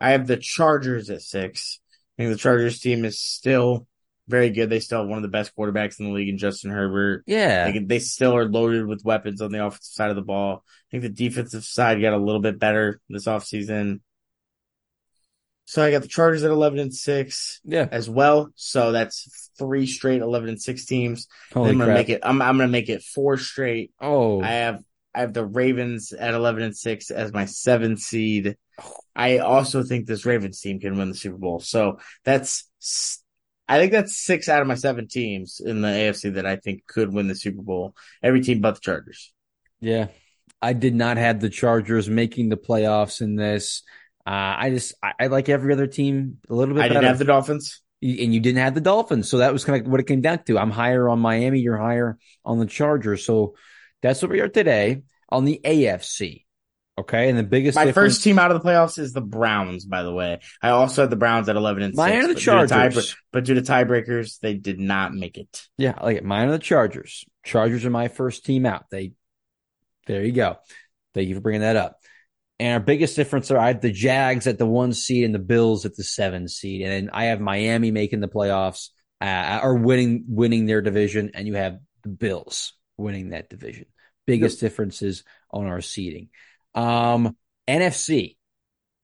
I have the Chargers at six. I think the Chargers team is still very good. They still have one of the best quarterbacks in the league in Justin Herbert. Yeah. They, they still are loaded with weapons on the offensive side of the ball. I think the defensive side got a little bit better this offseason. So I got the Chargers at 11 and 6 yeah. as well. So that's three straight 11 and 6 teams. Holy I'm going to crap. make it I'm I'm going to make it four straight. oh, I have I have the Ravens at 11 and 6 as my 7 seed. I also think this Ravens team can win the Super Bowl. So that's I think that's 6 out of my 7 teams in the AFC that I think could win the Super Bowl. Every team but the Chargers. yeah. I did not have the Chargers making the playoffs in this. Uh, I just, I, I like every other team a little bit I better. didn't have the Dolphins. and you didn't have the Dolphins. So that was kind of what it came down to. I'm higher on Miami, you're higher on the Chargers. So that's what we are today on the AFC. Okay. And the biggest My difference, first team out of the playoffs is the Browns, by the way. I also had the Browns at 11 and 6. mine are the but due tie- Chargers. but due to tiebreakers, they did not make it. Yeah, I like it. Mine are the Chargers. Chargers are my first team out. They, there you go. Thank you for bringing that up. And our biggest difference are I have the Jags at the one seed and the Bills at the seven seed, and then I have Miami making the playoffs uh, or winning winning their division, and you have the Bills winning that division. Biggest differences on our seeding. Um, NFC,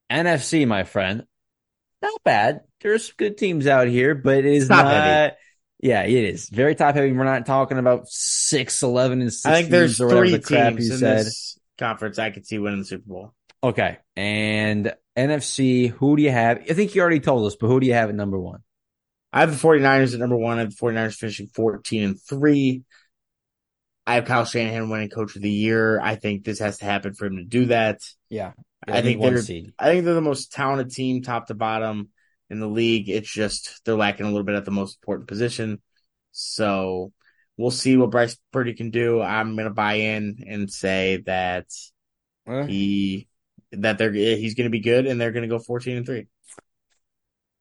NFC, my friend, not bad. There's good teams out here, but it is Top not. heavy. Yeah, it is very top heavy. We're not talking about six, eleven, and six. I think there's three the teams in said. this conference I could see winning the Super Bowl. Okay, and NFC, who do you have? I think you already told us, but who do you have at number one? I have the 49ers at number one. I have the 49ers finishing 14 and three. I have Kyle Shanahan winning coach of the year. I think this has to happen for him to do that. Yeah, I think they're- seed. I think they're the most talented team top to bottom in the league. It's just they're lacking a little bit at the most important position. So we'll see what Bryce Purdy can do. I'm gonna buy in and say that Well, he that they're he's gonna be good and they're gonna go 14 and three.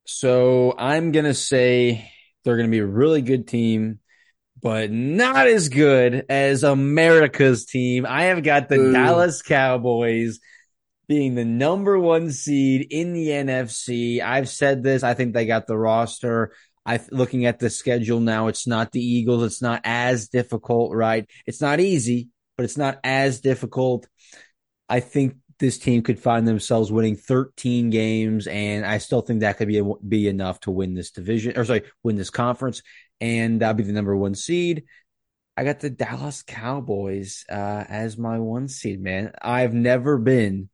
So I'm gonna say they're gonna be a really good team, but not as good as America's team. I have got the Ooh. Dallas Cowboys being the number one seed in the NFC. I've said this. I think they got the roster. I looking at the schedule now, it's not the Eagles. It's not as difficult, right? It's not easy, but it's not as difficult. I think this team could find themselves winning 13 games, and I still think that could be be enough to win this division, or sorry, win this conference, and that'll be the number one seed. I got the Dallas Cowboys uh, as my one seed, man. I've never been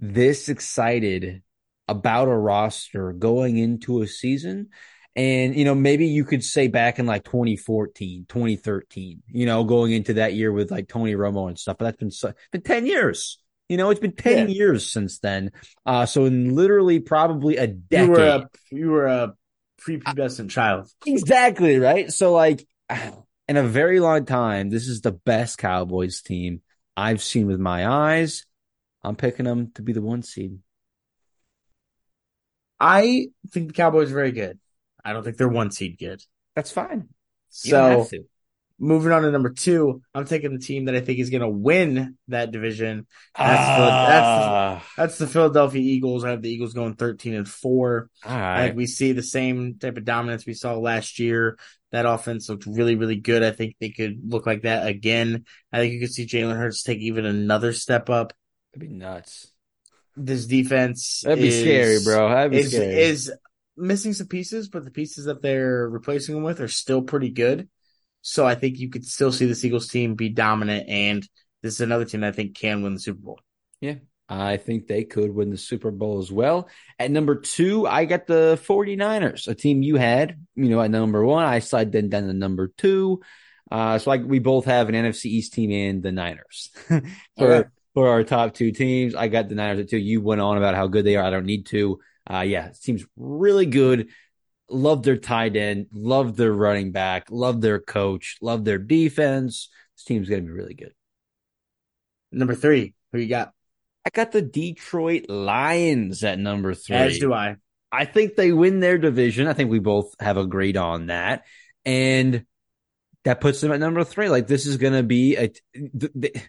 this excited about a roster going into a season. And, you know, maybe you could say back in like 2014, 2013, you know, going into that year with like Tony Romo and stuff, but that's been, so, been 10 years. You know, it's been 10 Yeah. years since then. Uh, so in literally probably a You decade. were a you were a prepubescent child. Exactly, right? So like in a very long time, this is the best Cowboys team I've seen with my eyes. I'm picking them to be the one seed. I think the Cowboys are very good. I don't think they're one seed good. That's fine. You So. Moving on to number two, I'm taking the team that I think is going to win that division. That's the- Ah, That's the Philadelphia Eagles. I have the Eagles going 13 and four. right. think we see the same type of dominance we saw last year. That offense looked really, really good. I think they could look like that again. I think you could see Jalen Hurts take even another step up. That'd be nuts. this defense That'd be is, scary, bro. That'd be is scary. is missing some pieces, but the pieces that they're replacing them with are still pretty good. So I think you could still see this Eagles team be dominant, and this is another team that I think can win the Super Bowl. Yeah. I think they could win the Super Bowl as well. At number two, I got the 49ers, a team you had, you know, at number one. I slide then down to number two. Uh, so like we both have an NFC East team and the Niners for, Okay. for our top two teams. I got the Niners at two. You went on about how good they are. I don't need to. Uh, yeah, it seems really good. Love their tight end, love their running back, love their coach, love their defense. This team's going to be really good. Number three, who you got? I got the Detroit Lions at number three. As do I. I think they win their division. I think we both have agreed on that. And that puts them at number three. Like this is going to be a, th- th-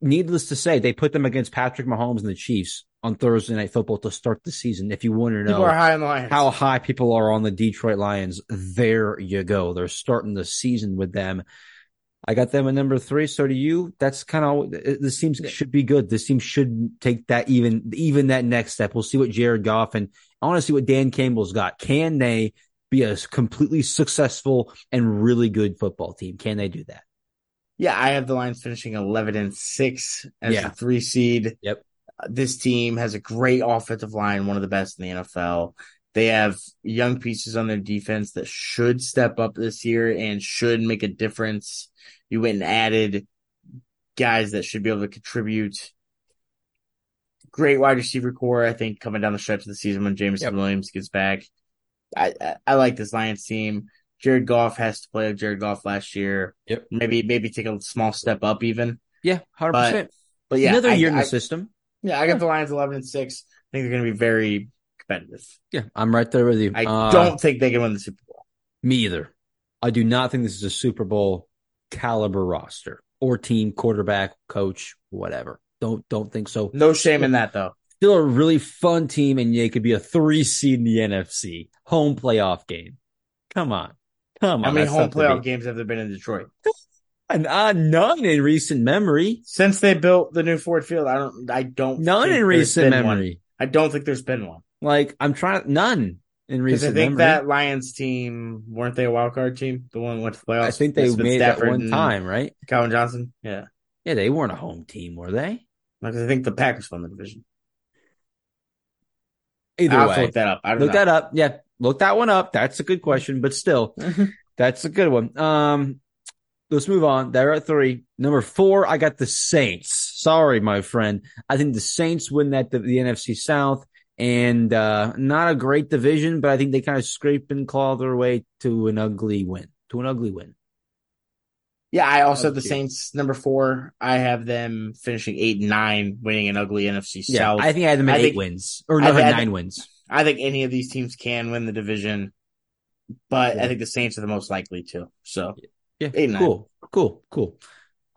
needless to say, they put them against Patrick Mahomes and the Chiefs on Thursday night football to start the season. If you want to know high on the Lions. how high people are on the Detroit Lions, there you go. They're starting the season with them. I got them at number three. So do you? That's kind of this team should be good. This team should take that even even that next step. We'll see what Jared Goff and I want to see what Dan Campbell's got. Can they be a completely successful and really good football team? Can they do that? Yeah, I have the Lions finishing 11 and 6 as Yeah. the three seed. Yep. Uh, This team has a great offensive line, one of the best in the NFL. They have young pieces on their defense that should step up this year and should make a difference. You went and added guys that should be able to contribute. Great wide receiver corps, I think, coming down the stretch of the season when Jameson Yep. Williams gets back. I, I I like this Lions team. Jared Goff has to play Jared Goff last year. Yep. Maybe maybe take a small step up even. Yeah, hundred percent. But yeah, Another I, year in I, the system. yeah, I got the Lions eleven and six. I think they're going to be very competitive. Yeah, I'm right there with you. I Uh, don't think they can win the Super Bowl. Me either. I do not think this is a Super Bowl caliber roster or team, quarterback, coach, whatever. Don't don't think so. No shame in that though. Still a really fun team, and they could be a three seed in the NFC home playoff game. Come on, come on. How many home playoff games have there been in Detroit And, uh, none in recent memory. since they built the new Ford Field? I don't. I don't. None think in recent been one. memory. I don't think there's been one Like I'm trying. None in because I recent think memory. that Lions team weren't they a wild card team? The one that went to playoffs. I think they With made Stafford one time, right? Calvin Johnson. Yeah, Yeah, they weren't a home team, were they? because I think the Packers won the division. Either I'll way, look that up. I don't Look know. that up. Yeah, look that one up. That's a good question, but still, that's a good one. Um, let's move on. They're at three. Number four, I got the Saints. Sorry, my friend. I think the Saints win that the, the NFC South, and uh, not a great division, but I think they kind of scrape and claw their way to an ugly win. To an ugly win. Yeah, I also have the Okay. Saints number four. I have them finishing eight and nine, winning an ugly NFC Yeah, South. I think I had them at I eight think- wins, or no, I had- nine wins. I think any of these teams can win the division, but Yeah. I think the Saints are the most likely to. So Yeah, Eight and nine. cool, cool, cool.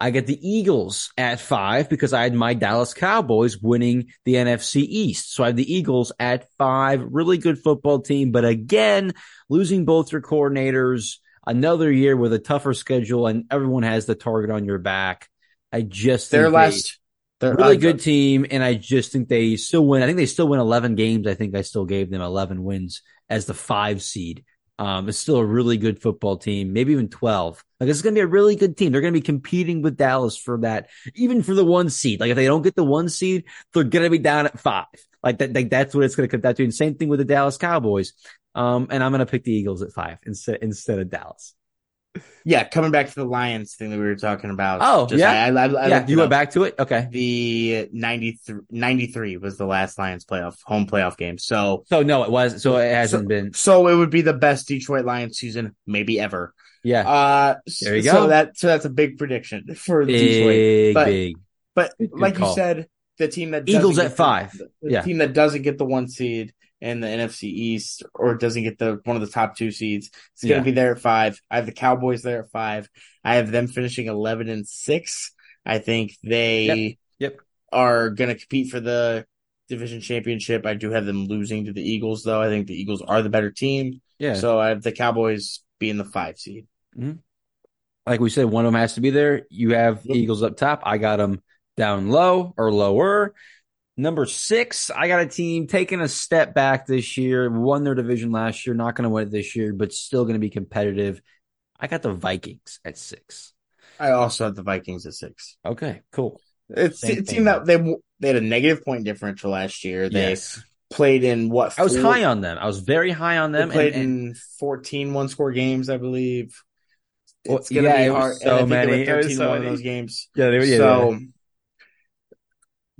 I get the Eagles at five because I had my Dallas Cowboys winning the NFC East. So I have the Eagles at five. Really good football team, but again, losing both your coordinators, another year with a tougher schedule, and everyone has the target on your back. I just think their last, their really good team, and I just think they still win. I think they still win 11 games. I think I still gave them 11 wins as the five seed. Um, it's still a really good football team, maybe even 12. Like it's going to be a really good team. They're going to be competing with Dallas for that, even for the one seed. Like if they don't get the one seed, they're going to be down at five. Like that, like that's what it's going to come down to. And same thing with the Dallas Cowboys. Um, and I'm going to pick the Eagles at five instead, instead of Dallas. Yeah, coming back to the Lions thing that we were talking about. Oh, yeah? I, I, I yeah. You went up. back to it. Okay. The 93, 93 was the last Lions playoff home playoff game. So So no, it was, so it hasn't been. so it would be the best Detroit Lions season maybe ever. Yeah. Uh, There you so go. that so that's a big prediction for Detroit. Big, but- big. But good like call. you said, the team that Eagles at five. the, the Yeah. team that doesn't get the one seed in the NFC East or doesn't get the one of the top two seeds, it's going to Yeah. be there at five. I have the Cowboys there at five. I have them finishing eleven and six. I think they Yep. Yep. are going to compete for the division championship. I do have them losing to the Eagles, though. I think the Eagles are the better team. Yeah. So I have the Cowboys being the five seed. Mm-hmm. like we said, one of them has to be there. You have Yep. Eagles up top. I got them down low or lower. Number six, I got a team taking a step back this year, won their division last year, not going to win it this year, but still going to be competitive. I got the Vikings at six. I also have the Vikings at six. Okay, cool. It's Same a team that they they had a negative point differential last year. They Yes. played in what? I was four- high on them. I was very high on They them. played and- and- in 14 one score games, I believe. Well, It's gonna yeah, be hard. so many. They It went was 13 so many. those games. yeah, they were, yeah, so yeah.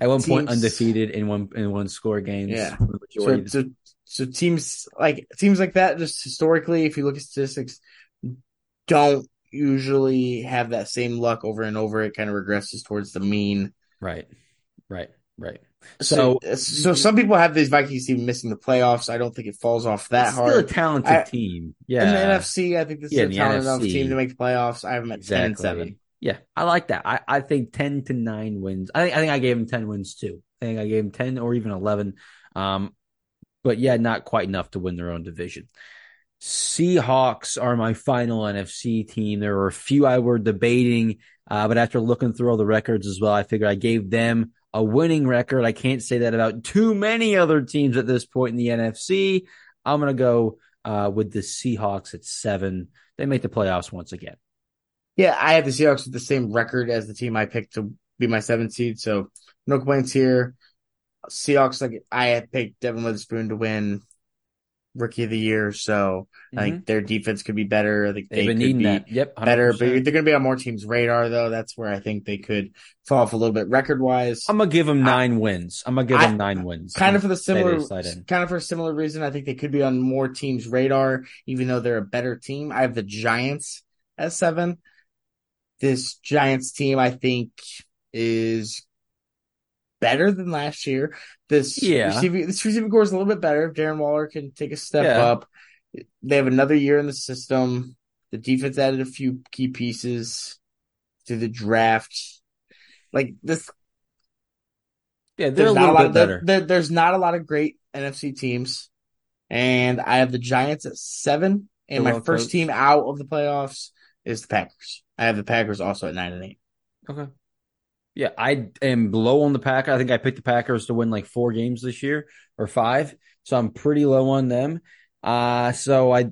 At one point undefeated in one in one score games. Yeah. so, majority of the- so so teams like teams like that, just historically, if you look at statistics, don't usually have that same luck over and over. It kind of regresses towards the mean. right, right, right. So, So- so some people have these Vikings team missing the playoffs. I don't think it falls off that It's still hard. a talented I- team. Yeah. In the NFC, I think this Yeah, is a talented enough NFC. team to make the playoffs. I have them at ten and exactly. seven. Yeah, I like that. I, I think ten to nine wins. I think I think I gave him ten wins too. I think I gave him ten or even eleven. Um, but yeah, not quite enough to win their own division. Seahawks are my final NFC team. There were a few I were debating, uh, but after looking through all the records as well, I figured I gave them a winning record. I can't say that about too many other teams at this point in the NFC. I'm gonna go uh, with the Seahawks at seven. They make the playoffs once again. Yeah, I have the Seahawks with the same record as the team I picked to be my seventh seed. So no complaints here. Seahawks, like I had picked Devon Witherspoon to win Rookie of the Year. So I think their defense could be better. I think Mm-hmm. They've they been could be that. Yep, 100%. better, but they're going to be on more teams' radar though. That's where I think they could fall off a little bit record wise. I'm gonna give them I- nine wins. I'm gonna give I- them nine wins. Kind of for the similar, they slide in. kind of for a similar reason. I think they could be on more teams' radar, even though they're a better team. I have the Giants at seven. This Giants team, I think, is better than last year. This Yeah. receiving, this receiving corps is a little bit better. If Darren Waller can take a step Yeah. up, they have another year in the system. The defense added a few key pieces to the draft. Like this, Yeah, they're a there's not little a lot bit of better. there- there's not a lot of great NFC teams, and I have the Giants at seven. And my first coached. team out of the playoffs is the Packers. I have the Packers also at nine and eight. Okay. Yeah, I am low on the Packers. I think I picked the Packers to win like four games this year or five. So I'm pretty low on them. Uh, so I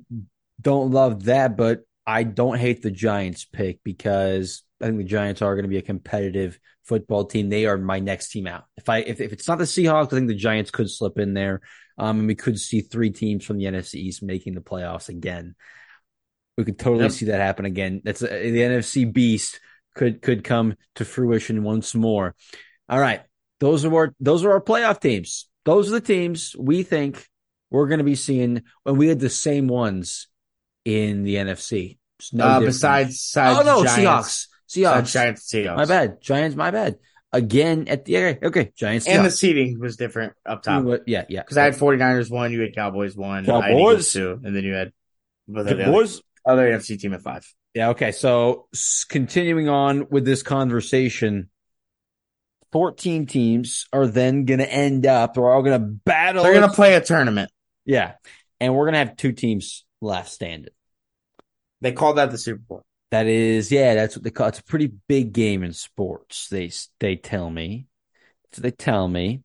don't love that, but I don't hate the Giants pick because I think the Giants are going to be a competitive football team. They are my next team out. If I if, if it's not the Seahawks, I think the Giants could slip in there. Um, and we could see three teams from the NFC East making the playoffs again. We could totally Yep. see that happen again. That's uh, the NFC beast could could come to fruition once more. All right, those are our those are our playoff teams. Those are the teams we think we're going to be seeing when we had the same ones in the NFC. No uh, besides, besides oh no, Giants, Seahawks, Seahawks. Giants, Seahawks. My bad, Giants. My bad. Again at the okay, okay. Giants. And the seating was different up top yeah, yeah. because I had 49ers one, you had Cowboys one, I had Cowboys. Two, and then you had the the other, NFC team at five. Yeah, okay. So continuing on with this conversation, 14 teams are then going to end up, they're all going to battle. They're gonna play a tournament. Yeah. And we're going to have two teams left standing. They call that the Super Bowl. That is, yeah, that's what they call It's a pretty big game in sports. They, they tell me. So they tell me.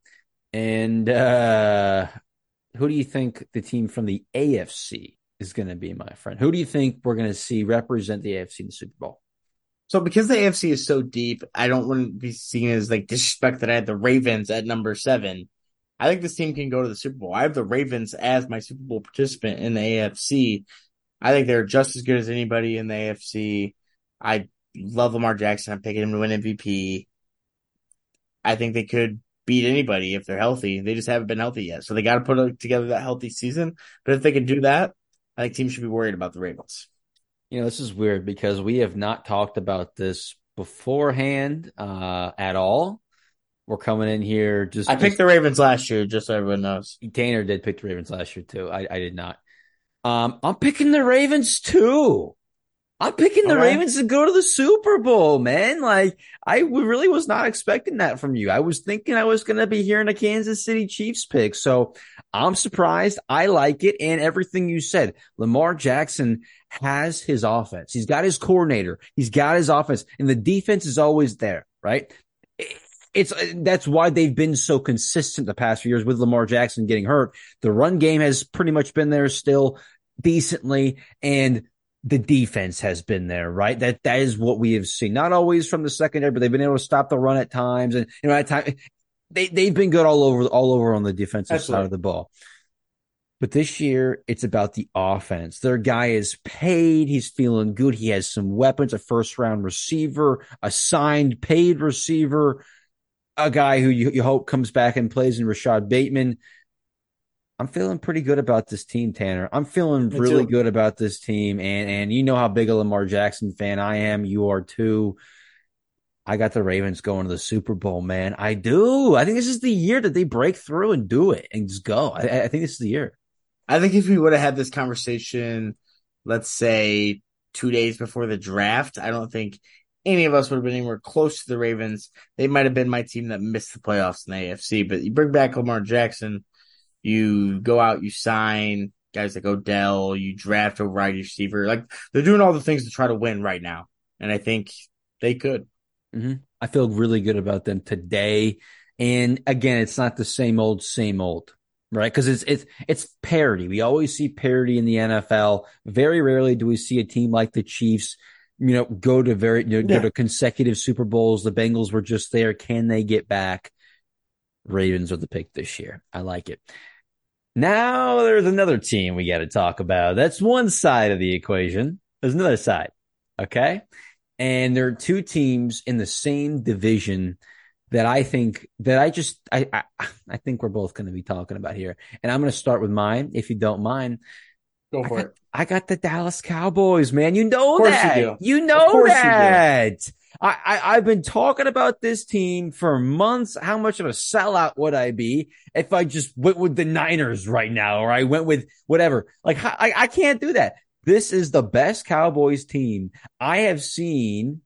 And, uh, who do you think the team from the AFC is going to be, my friend? Who do you think we're going to see represent the AFC in the Super Bowl? So because the AFC is so deep, I don't want to be seen as like disrespect that I had the Ravens at number seven. I think this team can go to the Super Bowl. I have the Ravens as my Super Bowl participant in the AFC. I think they're just as good as anybody in the AFC. I love Lamar Jackson. I'm picking him to win MVP. I think they could beat anybody if they're healthy. They just haven't been healthy yet. So they got to put together that healthy season. But if they can do that, I think teams should be worried about the Ravens. You know, this is weird because we have not talked about this beforehand uh, at all. We're coming in here just. I picked the Ravens last year, just so everyone knows. Tanner did pick the Ravens last year too. I, I did not. Um, I'm picking the Ravens too. I'm picking the. Ravens to go to the Super Bowl, man. Like I really was not expecting that from you. I was thinking I was going to be hearing a Kansas City Chiefs pick. So I'm surprised. I like it and everything you said. Lamar Jackson has his offense. He's got his coordinator. He's got his offense and the defense is always there, right? it's that's why they've been so consistent the past few years with Lamar Jackson getting hurt. The run game has pretty much been there still decently, and the defense has been there, right? That that is what we have seen. Not always from the secondary, but they've been able to stop the run at times, and you know at times they they've been good all over all over on the defensive Absolutely. side of the ball. But this year, it's about the offense. Their guy is paid. He's feeling good. He has some weapons, a first round receiver, a signed paid receiver, a guy who you, you hope comes back and plays in Rashod Bateman. I'm feeling pretty good about this team, Tanner. I'm feeling Me really too. good about this team. And, and you know how big a Lamar Jackson fan I am. You are too. I got the Ravens going to the Super Bowl, man. I do. I think this is the year that they break through and do it and just go. I, I think this is the year. I think if we would have had this conversation, let's say two days before the draft, I don't think any of us would have been anywhere close to the Ravens. They might have been my team that missed the playoffs in the AFC, but you bring back Lamar Jackson, you go out, you sign guys like Odell, you draft a wide receiver. Like they're doing all the things to try to win right now. And I think they could. Mm-hmm. I feel really good about them today. And again, it's not the same old, same old right? Because it's it's it's parity. We always see parity in the NFL. Very rarely do we see a team like the Chiefs, you know, go to very you know, yeah. go to consecutive Super Bowls. The Bengals were just there. Can they get back? Ravens are the pick this year. I like it. Now there's another team we got to talk about. That's one side of the equation. There's another side. Okay. And there are two teams in the same division that I think that I just I I, I think we're both going to be talking about here, and I'm going to start with mine if you don't mind. Go for I got, it. I got the Dallas Cowboys, man. You know that. You, you, know that. You I, I I've been talking about this team for months. How much of a sellout would I be if I just went with the Niners right now, or I went with whatever? Like I I can't do that. This is the best Cowboys team I have seen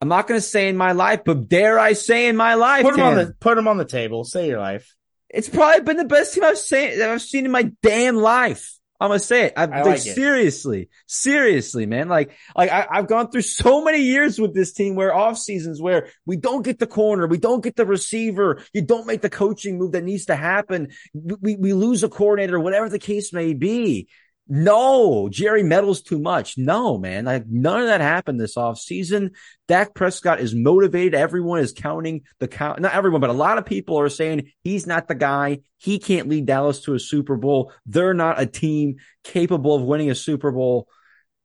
I'm not going to say in my life, but dare I say in my life? Put them on the put them on the table. Say your life. It's probably been the best team I've seen I've seen in my damn life. I'm gonna say it. I've, I like, seriously, it. seriously, man. Like, like I, have gone through so many years with this team where off seasons where we don't get the corner, we don't get the receiver, you don't make the coaching move that needs to happen. We, we lose a coordinator, whatever the case may be. No, Jerry meddles too much. No, man. Like none of that happened this offseason. Dak Prescott is motivated. Everyone is counting the count. Not everyone, but a lot of people are saying he's not the guy. He can't lead Dallas to a Super Bowl. They're not a team capable of winning a Super Bowl.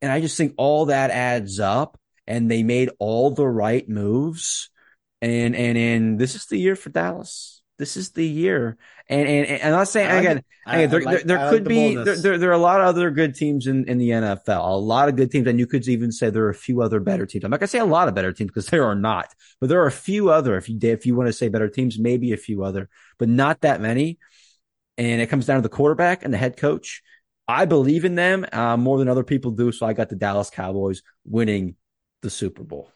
And I just think all that adds up and they made all the right moves. And, and, and this is the year for Dallas this is the year. And and, and I'm not saying again, again there, like, there, there could like be there, there, there are a lot of other good teams in, in the NFL, a lot of good teams, and you could even say there are a few other better teams. I'm not gonna say a lot of better teams because there are not, but there are a few other. If you if you want to say better teams, maybe a few other, but not that many. And it comes down to the quarterback and the head coach. I believe in them uh, more than other people do, so I got the Dallas Cowboys winning the Super Bowl.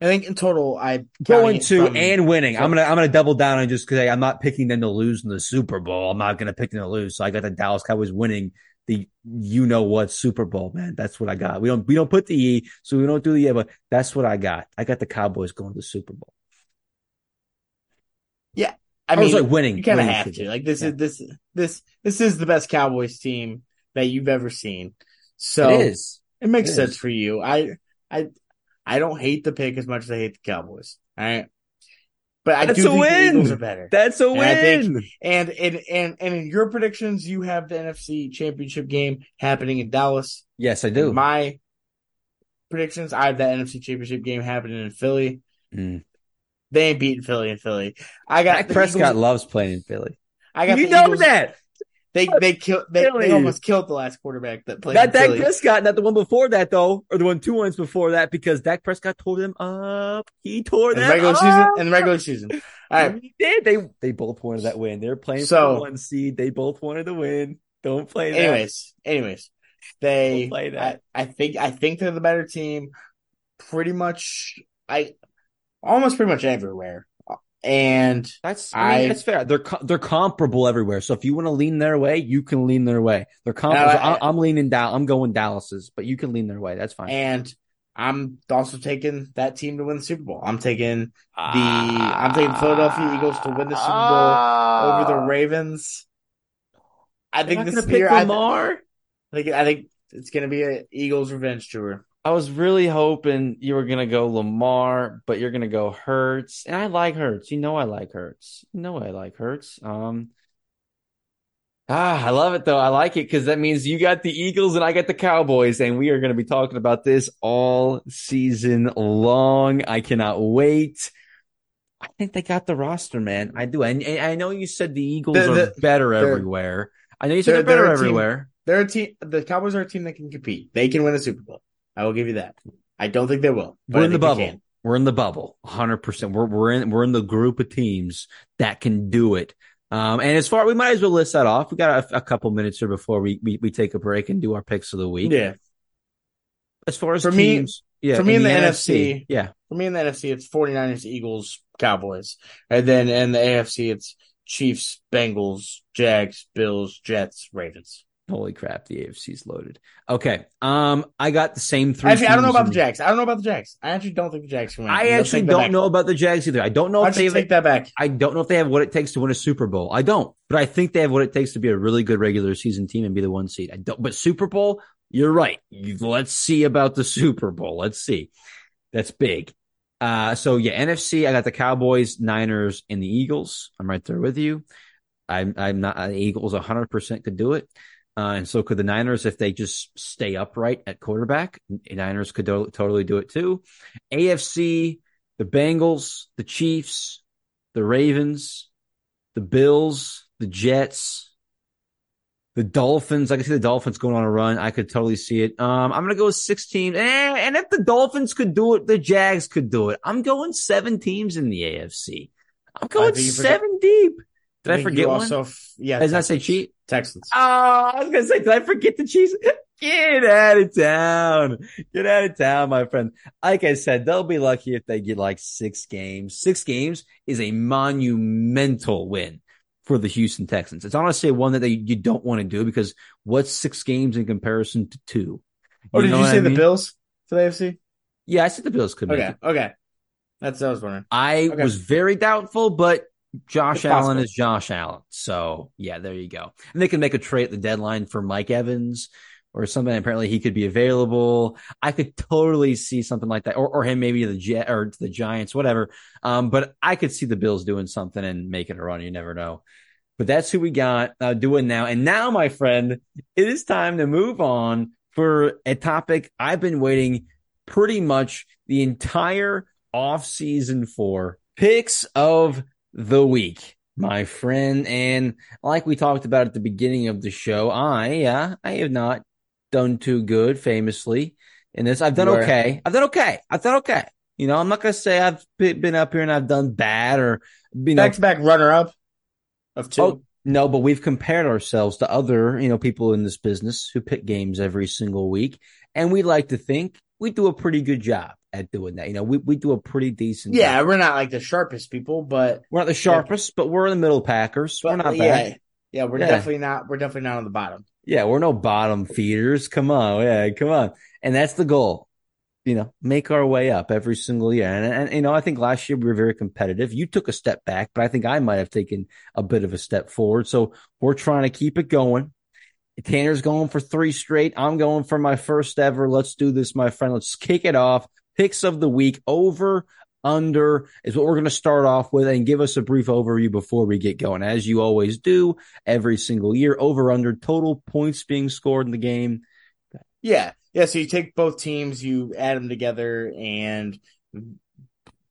I think in total, I going to from, and winning. I'm gonna I'm gonna double down on just because I'm not picking them to lose in the Super Bowl. I'm not gonna pick them to lose. So I got the Dallas Cowboys winning the you know what Super Bowl, man. That's what I got. We don't we don't put the E, so we don't do the E, but that's what I got. I got the Cowboys going to the Super Bowl. Yeah, I, oh, mean, was like winning. You kind of have to. Like this yeah. is this this this is the best Cowboys team that you've ever seen. So it is. It makes it sense is. for you. I I I don't hate the pick as much as I hate the Cowboys. All right. But I That's do think win. the Eagles are better. That's a and win. Think, and, and and and in your predictions, you have the NFC Championship game happening in Dallas. Yes, I do. In my predictions, I have the NFC Championship game happening in Philly. Mm. They ain't beating Philly in Philly. I got Prescott Eagles. loves playing in Philly. I got you know Eagles. that. They they killed they, they, almost killed the last quarterback that played. Not Dak Prescott, not the one before that though, or the one two ones before that, because Dak Prescott tore them up. He tore them regular up. season and regular season. All right. He did. They they both wanted that win. They're playing so, for one seed. They both wanted to win. Don't play that. Anyways, anyways. They play that. I, I think I think they're the better team pretty much I almost pretty much everywhere. And that's I, mean, I, that's fair. They're they're comparable everywhere. So if you want to lean their way, you can lean their way. They're comparable. I, am leaning down. I'm going Dallas's, but you can lean their way. That's fine. And I'm also taking that team to win the Super Bowl. I'm taking the I'm taking Philadelphia Eagles to win the Super Bowl over the ah. Ravens. I think this pick year, I, Lamar. I think I think it's gonna be an Eagles revenge tour. I was really hoping you were gonna go Lamar, but you're gonna go Hurts, and I like Hurts. You know I like Hurts. You know I like Hurts. Um, ah, I love it though. I like it because that means you got the Eagles and I got the Cowboys, and we are gonna be talking about this all season long. I cannot wait. I think they got the roster, man. I do. And, and I know you said the Eagles the- are better everywhere. I know you said they're- they're, better they're team. everywhere. They're a team. The Cowboys are a team that can compete. They can win a Super Bowl. I will give you that. I don't think they will. We're in the bubble. We're in the bubble, hundred percent. We're we're in we're in the group of teams that can do it. Um, and as far we might as well list that off. We got a, a couple minutes here before we, we we take a break and do our picks of the week. Yeah. As far as For me- yeah, for me in the NFC, yeah, For me in the NFC, it's 49ers, Eagles, Cowboys. And then in the AFC, it's Chiefs, Bengals, Jags, Bills, Jets, Ravens. Holy crap, the AFC's loaded. Okay, um, I got the same three. Actually, I don't know about the Jags. I don't know about the Jags. I actually don't think the Jags can win. I actually don't know about the Jags either. I don't know Why if they have take that back? I don't know if they have what it takes to win a Super Bowl. I don't, but I think they have what it takes to be a really good regular season team and be the one seed. I don't, but Super Bowl, you're right. Let's see about the Super Bowl. Let's see. That's big. Uh, so yeah, NFC, I got the Cowboys, Niners, and the Eagles. I'm right there with you. I'm, I'm not, uh, Eagles 100% could do it. Uh, and so could the Niners if they just stay upright at quarterback. The Niners could do- totally do it too. AFC, the Bengals, the Chiefs, the Ravens, the Bills, the Jets, the Dolphins. I can see the Dolphins going on a run. I could totally see it. Um, I'm gonna go with six teams, and, if the Dolphins could do it, the Jags could do it. I'm going seven teams in the AFC. I'm going think you forget- seven deep. Did I, forget you one? Yeah. Did I say cheat? Texans. Oh, I was gonna say, did I forget the Chiefs? Get out of town. Get out of town, my friend. Like I said, they'll be lucky if they get like six games. Six games is a monumental win for the Houston Texans. It's honestly one that they, you don't want to do because what's six games in comparison to two? Oh, did you say I the? Bills for the AFC? Yeah, I said the Bills could Okay. Okay. That's what I was wondering. I Okay. was very doubtful, but Josh Allen is Josh Allen. So yeah, there you go. And they can make a trade at the deadline for Mike Evans or something. Apparently he could be available. I could totally see something like that, or or him maybe to the Jet or to the Giants, whatever. Um, but I could see the Bills doing something and making a run. You never know. But that's who we got uh, doing now. And now, my friend, it is time to move on for a topic I've been waiting pretty much the entire off season for picks of the week, my friend. And like we talked about at the beginning of the show, I, yeah, I have not done too good famously in this. I've done okay. I've done okay. I've done okay. You know, I'm not going to say I've been up here and I've done bad or, you know, Back to back runner up of two. Oh, no, but we've compared ourselves to other, you know, people in this business who pick games every single week. And we like to think we do a pretty good job at doing that. You know, we, we do a pretty decent yeah, job. we're not like the sharpest people, but, We're not the sharpest, but we're in the middle packers. but we're not yeah, bad. yeah, we're Yeah. definitely not. We're definitely not on the bottom. Yeah, we're no bottom feeders. Come on. Yeah, come on. And that's the goal. You know, make our way up every single year. And, and, you know, I think last year we were very competitive. You took a step back, but I think I might have taken a bit of a step forward. So we're trying to keep it going. Tanner's going for three straight. I'm going for my first ever. Let's do this, my friend. Let's kick it off. Picks of the week over, under is what we're going to start off with and give us a brief overview before we get going. As you always do every single year, over, under total points being scored in the game. Yeah, yeah. So you take both teams, you add them together, and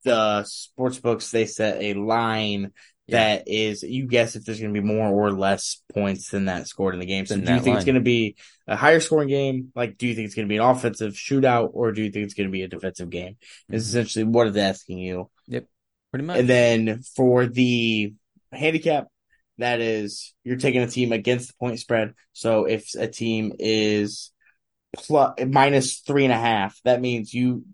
the sports books they set a line Yeah. that is you guess if there's going to be more or less points than that scored in the game. So Than do you think it's going to be a higher scoring game? Like, do you think it's going to be an offensive shootout, or do you think it's going to be a defensive game? Is Mhm. essentially what it's asking you. Yep. Pretty much. And then for the handicap, that is you're taking a team against the point spread. So if a team is plus minus three and a half, that means you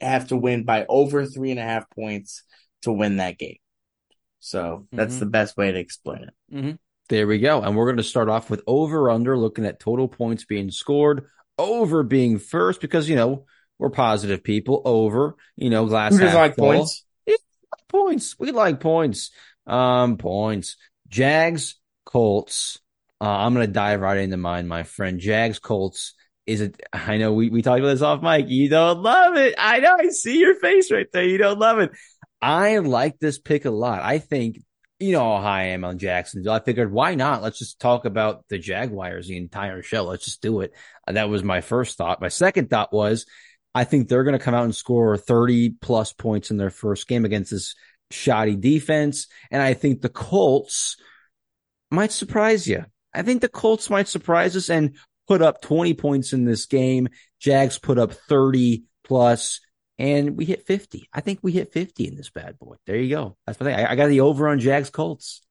have to win by over three and a half points to win that game. So that's Mhm. the best way to explain it. There we go. And we're going to start off with over under, looking at total points being scored, over being first, because, you know, We're positive people. Over, you know, glass Who half like full. points? Points. We like points. Um, points. Jags, Colts. Uh, I'm gonna dive right into mine, my friend. Jags, Colts is it? I know we we talked about this off mic. You don't love it. I know. I see your face right there. You don't love it. I like this pick a lot. I think you know how high I am on Jacksonville. I figured why not? Let's just talk about the Jaguars the entire show. Let's just do it. Uh, That was my first thought. My second thought was I think they're going to come out and score 30 plus points in their first game against this shoddy defense. And I think the Colts might surprise you. I think the Colts might surprise us and put up 20 points in this game. Jags put up 30 plus and we hit 50. I think we hit 50 in this bad boy. There you go. That's the thing. I, I got the over on Jags Colts.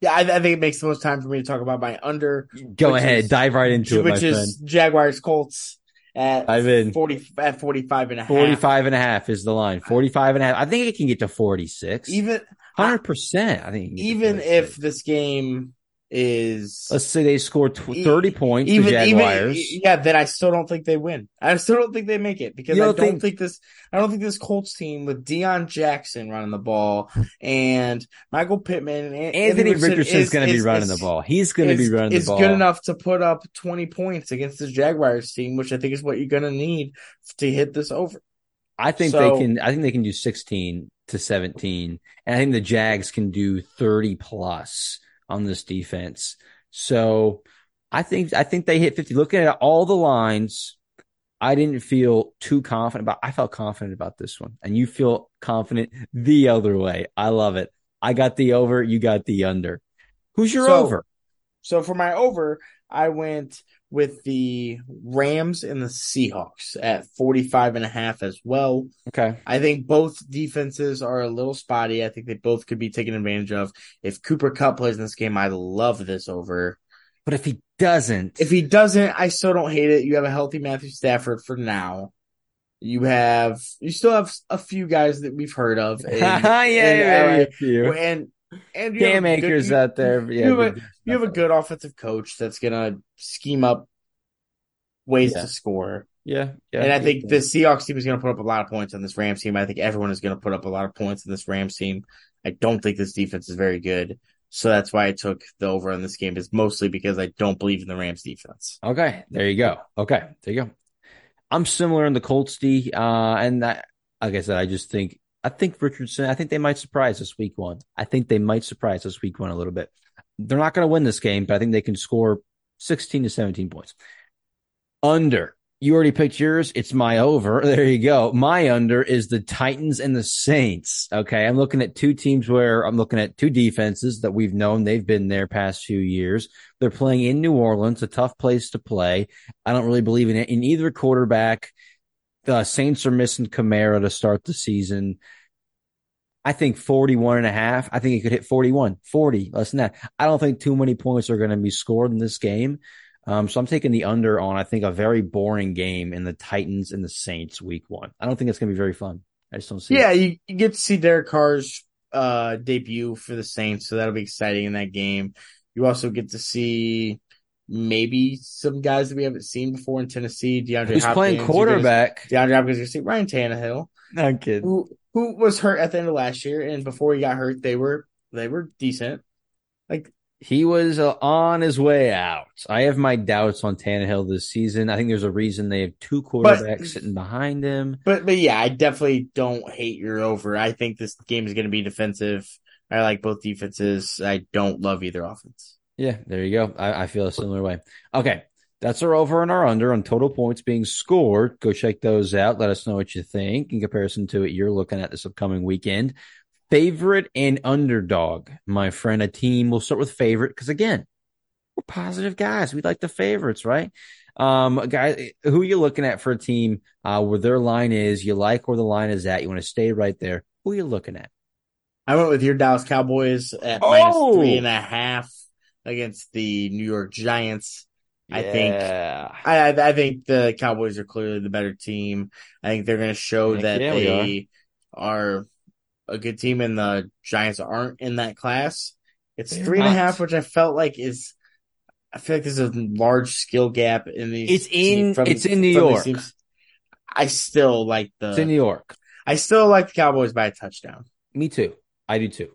Yeah, I, I think it makes the most time for me to talk about my under, Go ahead. is- dive right into it, my which friend. is Jaguars Colts at Dive in. 40 at 45 and a half. 45 and a half is the line. 45 and a half. I think it can get to 46. Even 100%. I think it get to even if this game is let's say they score tw- E- 30 points, even the Jaguars. even yeah, then I still don't think they win. I still don't think they make it because I don't don't think- think, this I don't think this Colts team with Deon Jackson running the ball and Michael Pittman and An- Anthony Richardson is- going to be running is- the ball. He's going to be is- running the ball. good enough to put up 20 points against this Jaguars team, which I think is what you're going to need to hit this over. I think So- they can. I think they can do 16 to 17, and I think the Jags can do 30 plus on this defense. So I think I think they hit 50. Looking at all the lines, I didn't feel too confident about. I felt confident about this one, and you feel confident the other way. I love it. I got the over. You got the under. Who's your So- over? So for my over, I went with the Rams and the Seahawks at 45 and a half as well. Okay. I think both defenses are a little spotty. I think they both could be taken advantage of. If Cooper Kupp plays in this game, I love this over. But if he doesn't, If he doesn't, I still don't hate it. You have a healthy Matthew Stafford for now. You have, you still have a few guys that we've heard of. and- yeah, yeah, and, yeah, yeah. and, and you Cam good- Akers out there. Yeah, you have good- you have a good offensive coach that's gonna scheme up ways Yeah. to score. Yeah, yeah. and I think the Seahawks team is gonna put up a lot of points on this Rams team. I think everyone is gonna put up a lot of points in this Rams team. I don't think this defense is very good. So that's why I took the over on this game is mostly because I don't believe in the Rams defense. Okay, there you go. Okay, there you go. I'm similar in the Colts D, uh, and that, like I said, I just think I think Richardson. I think they might surprise us week one. I think they might surprise us week one a little bit. They're not going to win this game, but I think they can score 16 to 17 points. Under. You already picked yours. It's my over. There you go. My under is the Titans and the Saints. Okay. I'm looking at two teams where I'm looking at two defenses that we've known they've been there past few years. They're playing in New Orleans, a tough place to play. I don't really believe in in either quarterback. The Saints are missing Kamara to start the season. I think 41 and a half. I think it could hit 41, 40, less than that. I don't think too many points are going to be scored in this game. Um, so I'm taking the under on, I think, a very boring game in the Titans and the Saints week one. I don't think it's going to be very fun. I just don't see Yeah, you, you get to see Derek Carr's uh, debut for the Saints, so that'll be exciting in that game. You also get to see maybe some guys that we haven't seen before in Tennessee. DeAndre Hopkins, playing quarterback? DeAndre Hopkins, you see Ryan Tannehill, No kid. who who was hurt at the end of last year, and before he got hurt, they were they were decent. Like He was uh, on his way out. I have my doubts on Tannehill this season. I think there's a reason they have two quarterbacks sitting behind him. But but yeah, I definitely don't hate your over. I think this game is going to be defensive. I like both defenses. I don't love either offense. Yeah, there you go. I, I feel a similar way. Okay. That's our over and our under on total points being scored. Go check those out. Let us know what you think in comparison to what you're looking at this upcoming weekend. Favorite and underdog, my friend. A team. We'll start with favorite because again, we're positive guys. We like the favorites, right? Um, guys, who are you looking at for a team uh, where their line is? You like where the line is at. You want to stay right there. Who are you looking at? I went with your Dallas Cowboys at Oh! minus three and a half against the New York Giants. I think- I I think the Cowboys are clearly the better team. I think they're going to show Heck that yeah, they are. a good team, and the Giants aren't in that class. It's They're three and a half, which I felt like is. I feel like there's a large skill gap in these. It's in- team- it's in New York. teams. I still like It's in New. York. I still like the Cowboys by a touchdown. Me too. I do too.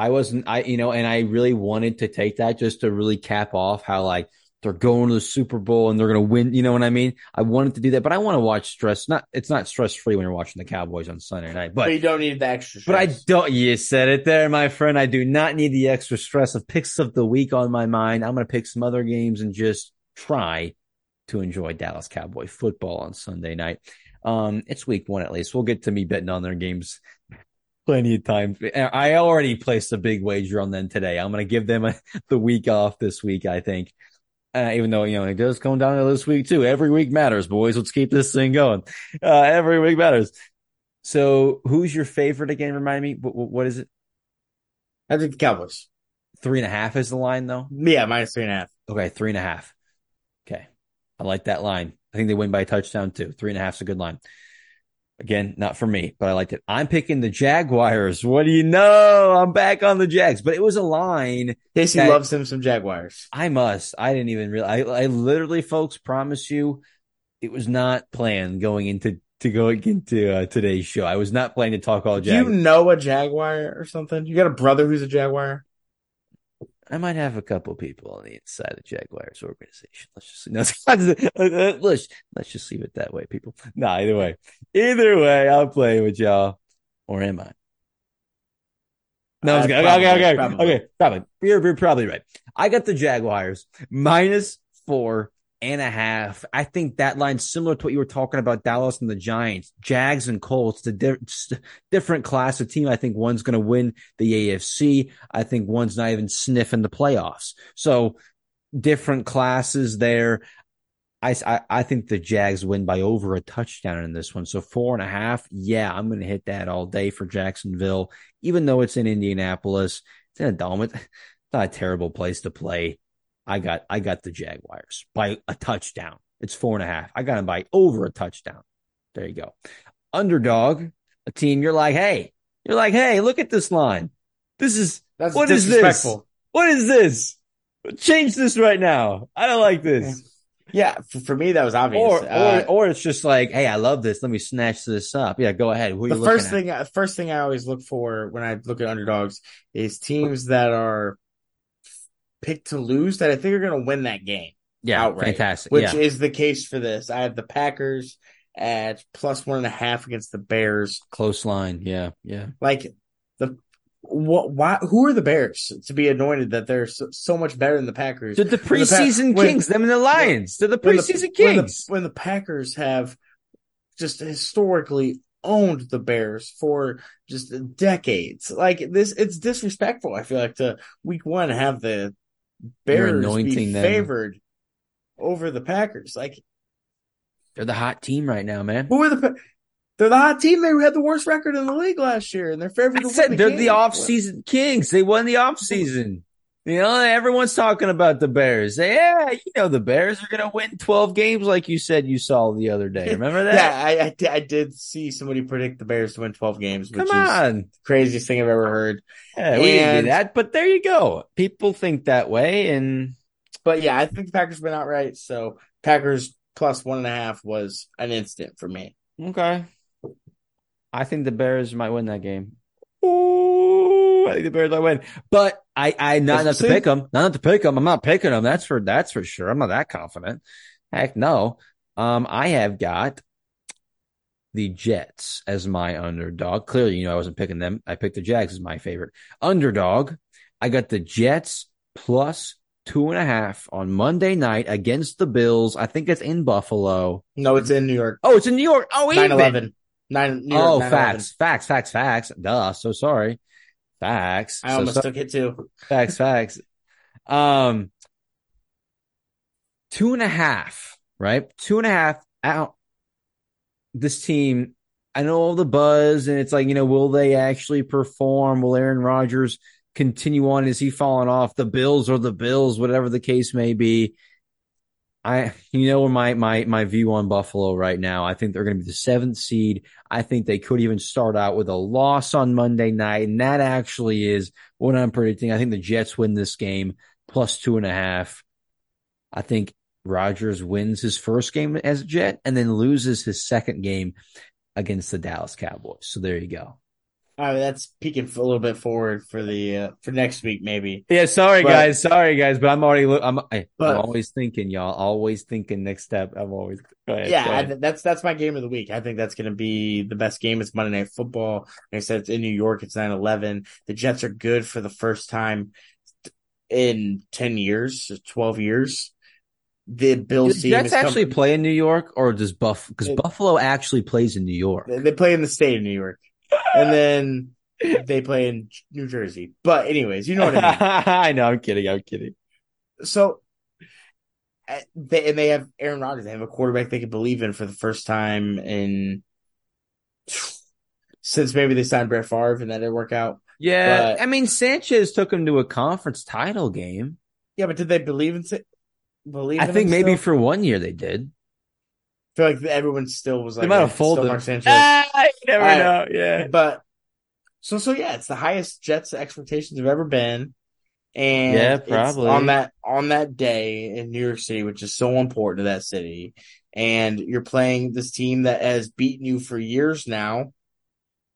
I wasn't, I, you know, and I really wanted to take that just to really cap off how like they're going to the Super Bowl and they're going to win. You know what I mean? I wanted to do that, but I want to watch stress. Not, it's not stress free when you're watching the Cowboys on Sunday night, But, but, you don't need the extra. Stress. But I don't, you said it there, my friend. I do not need the extra stress of picks of the week on my mind. I'm going to pick some other games and just try to enjoy Dallas Cowboy football on Sunday night. Um, it's week one at least. We'll get to me betting on their games plenty of time. I already placed a big wager on them today. I'm going to give them a, the week off this week, I think. Uh, even though, you know, it does come down to this week too. Every week matters, boys. Let's keep this thing going. Uh, every week matters. So who's your favorite again? Remind me, what, what is it? I think the Cowboys. Three and a half is the line though? Yeah, minus three and a half. Okay. Three and a half. Okay. I like that line. I think they win by a touchdown too. Three and a half is a good line. Again, not for me, but I liked it. I'm picking the Jaguars. What do you know? I'm back on the Jags, but it was a line. Casey loves him some Jaguars. I must. I didn't even realize. I, I literally, folks, promise you, it was not planned going into to go into uh, today's show. I was not planning to talk all Do you know a Jaguar or something? You got a brother who's a Jaguar? I might have a couple people on the inside of Jaguars organization. Let's just no, let's let's just leave it that way, people. No, either way, either way, I'll play with y'all, or am I? No, Uh, okay, probably, okay, okay, probably. okay, probably. You're, you're probably right. I got the Jaguars minus four and a half. I think that line's similar to what you were talking about Dallas and the Giants, Jags and Colts, the di- different class of team. I think one's going to win the AFC. I think one's not even sniffing the playoffs. So different classes there. I, I, think the Jags win by over a touchdown in this one. So four and a half. Yeah, I'm going to hit that all day for Jacksonville, even though it's in Indianapolis. It's in a. It's not a terrible place to play. I got, I got the Jaguars by a touchdown. It's four and a half. I got them by over a touchdown. There you go. Underdog, a team you're like, hey, you're like, hey, look at this line. This is, That's What is this? what is this? Change this right now. I don't like this. Yeah, for, for me that was obvious. Or, Uh, or, or it's just like, hey, I love this. Let me snatch this up. Yeah, go ahead. Who the first thing, the first thing I always look for when I look at underdogs is teams that are picked to lose that I think are going to win that game, yeah, outright, fantastic. which yeah, is the case for this. I have the Packers at plus one and a half against the Bears. close line. Yeah, yeah. Like the what? Why? Who are the Bears to be anointed that they're so, so much better than the Packers? They're the When the Pa- preseason when- kings. Them and the Lions. They're the when the- preseason when the, kings. when the Packers have just historically owned the Bears for just decades. Like this, it's disrespectful. I feel like to week one have the Bears anointing be them. favored over the Packers. Like They're the hot team right now, man. who are the? They're the hot team. They had the worst record in the league last year, and they're favored. I to said they're game. the off-season kings. They won the off-season. You know, everyone's talking about the Bears. Yeah, you know, the Bears are going to win 12 games like you said you saw the other day. Remember that? Yeah, I, I, I did see somebody predict the Bears to win 12 games, which Come is on. the craziest thing I've ever heard. Yeah, we didn't do that, but there you go. People think that way, and But yeah, I think the Packers went outright. So Packers plus one and a half was an instant for me. okay. I think the Bears might win that game. Ooh, I think the Bears might win, but I, I not enough to See? pick them. Not enough to pick them. I'm not picking them. That's for that's for sure. I'm not that confident. Heck no. Um, I have got the Jets as my underdog. Clearly, you know I wasn't picking them. I picked the Jags as my favorite underdog. I got the Jets plus two and a half on Monday night against the Bills. I think it's in Buffalo. No, it's in New York. Oh, it's in New York. Oh, 9 11. Nine, New York, Oh, 9/11. facts, facts, facts, facts. Duh. So sorry. Facts. I So almost so- took it too. facts, facts. Um, two and a half, right? Two and a half out. This team, I know all the buzz, and it's like, you know, will they actually perform? Will Aaron Rodgers continue on? Is he falling off? The Bills or the Bills, whatever the case may be. I, you know, my my my view on Buffalo right now. I think they're going to be the seventh seed. I think they could even start out with a loss on Monday night, and that actually is what I'm predicting. I think the Jets win this game plus two and a half. I think Rodgers wins his first game as a Jet and then loses his second game against the Dallas Cowboys. So there you go. That's peeking a little bit forward for the uh, for next week, maybe. Yeah, sorry But- guys, sorry guys, but I'm already. I'm I, But- I'm always thinking, y'all. Always thinking next step. I'm always ahead, Yeah, th- that's that's my game of the week. I think that's going to be the best game. It's Monday Night Football. Like I said, it's in New York. It's 9-11. The Jets are good for the first time in ten years, twelve years. The Do Bills the Jets actually com- play in New York, or does Buff? Because Buffalo actually plays in New York. They play in the state of New York, and then they play in New Jersey. But anyways, you know what I mean. I know. I'm kidding. I'm kidding. So, uh, they and they have Aaron Rodgers. They have a quarterback they can believe in for the first time in since maybe they signed Brett Favre and that didn't work out. Yeah, But- I mean Sanchez took him to a conference title game. Yeah, but did they believe in? Believe? I in think maybe still? for one year they did. I feel like everyone still was like They might have "It's still folded. Mark Sanchez. Ah, you never right. know. Yeah. But so so yeah, it's the highest Jets expectations have ever been. And Yeah, probably. on that on that day in New York City, which is so important to that city. And you're playing this team that has beaten you for years now.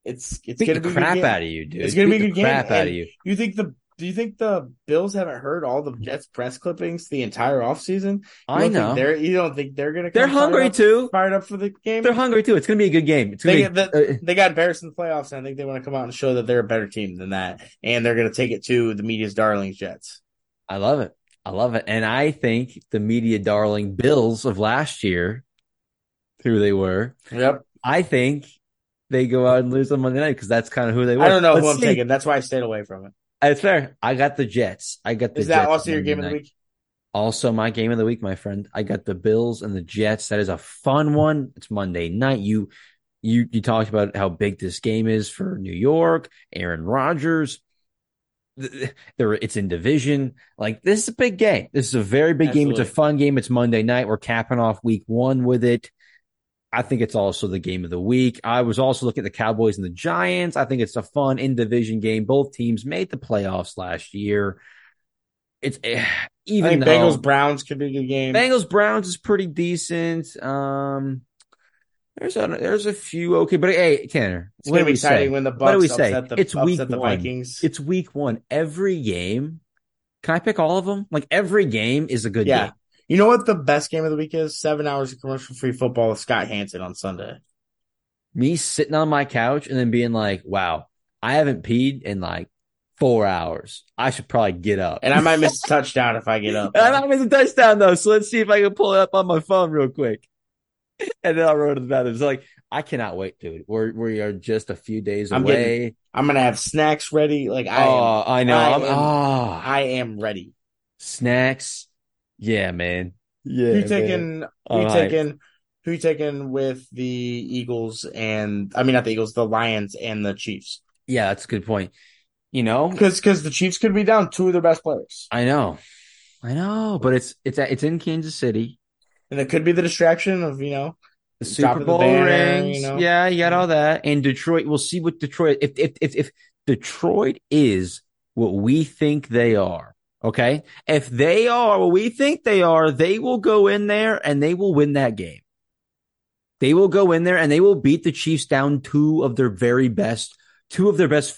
It's it's gonna be crap out of you, dude. It's gonna Beat be a good game, crap out and- of you. You think the do you think the Bills haven't heard all the Jets press clippings the entire offseason? You I don't know. Think they're you don't think they're gonna They're come fired hungry up- too. fired up for the game? They're hungry too. It's gonna be a good game. It's gonna They, be. the, uh, they got embarrassed in the playoffs, and I think they want to come out and show that they're a better team than that, and they're going to take it to the media's darlings, Jets. I love it. I love it. And I think the media darling Bills of last year, who they were, Yep. I think they go out and lose on Monday night because that's kind of who they were. I don't know Let's who I'm see. taking. That's why I stayed away from it. Uh, it's fair. I got the Jets. I got the Is that Jets also your game of the week? Also, my game of the week, my friend. I got the Bills and the Jets. That is a fun one. It's Monday night. You, you, you talked about how big this game is for New York. Aaron Rodgers. There, it's in division. Like this is a big game. This is a very big game. It's a fun game. It's Monday night. We're capping off week one with it. I think it's also the game of the week. I was also looking at the Cowboys and the Giants. I think it's a fun in division game. Both teams made the playoffs last year. It's eh, even though Bengals Browns could be a good game. Bengals Browns is pretty decent. Um, there's a there's a few okay, but hey, Tanner, it's what going do be we exciting say? when the What do Bucks we say? the, It's week one. Vikings. It's week one. Every game, can I pick all of them? Like every game is a good yeah. game. You know what the best game of the week is? Seven hours of commercial free football with Scott Hanson on Sunday. Me sitting on my couch and then being like, "Wow, I haven't peed in like four hours. I should probably get up." And I might miss a touchdown if I get up. I might miss a touchdown though, so let's see if I can pull it up on my phone real quick. And then I'll run to the bathroom. It's like I cannot wait, dude. We're we are just a few days I'm away. I'm going to have snacks ready. Like I am, oh, I know. I I'm, am- oh, I am ready. snacks. Yeah, man. Yeah. Who you man. taking? Who I'm you taking? Who you taking with the Eagles and I mean not the Eagles, the Lions and the Chiefs? Yeah, that's a good point. You know, Because because the Chiefs could be down two of their best players, I know, I know, but it's it's it's in Kansas City. and it could be the distraction of you know The Super of the Bowl banner, rings. you know? Yeah, you got all that. And Detroit, we'll see what Detroit if if if if Detroit is what we think they are. Okay. If they are what we think they are, they will go in there and they will win that game. They will go in there and they will beat the Chiefs down two of their very best, two of their best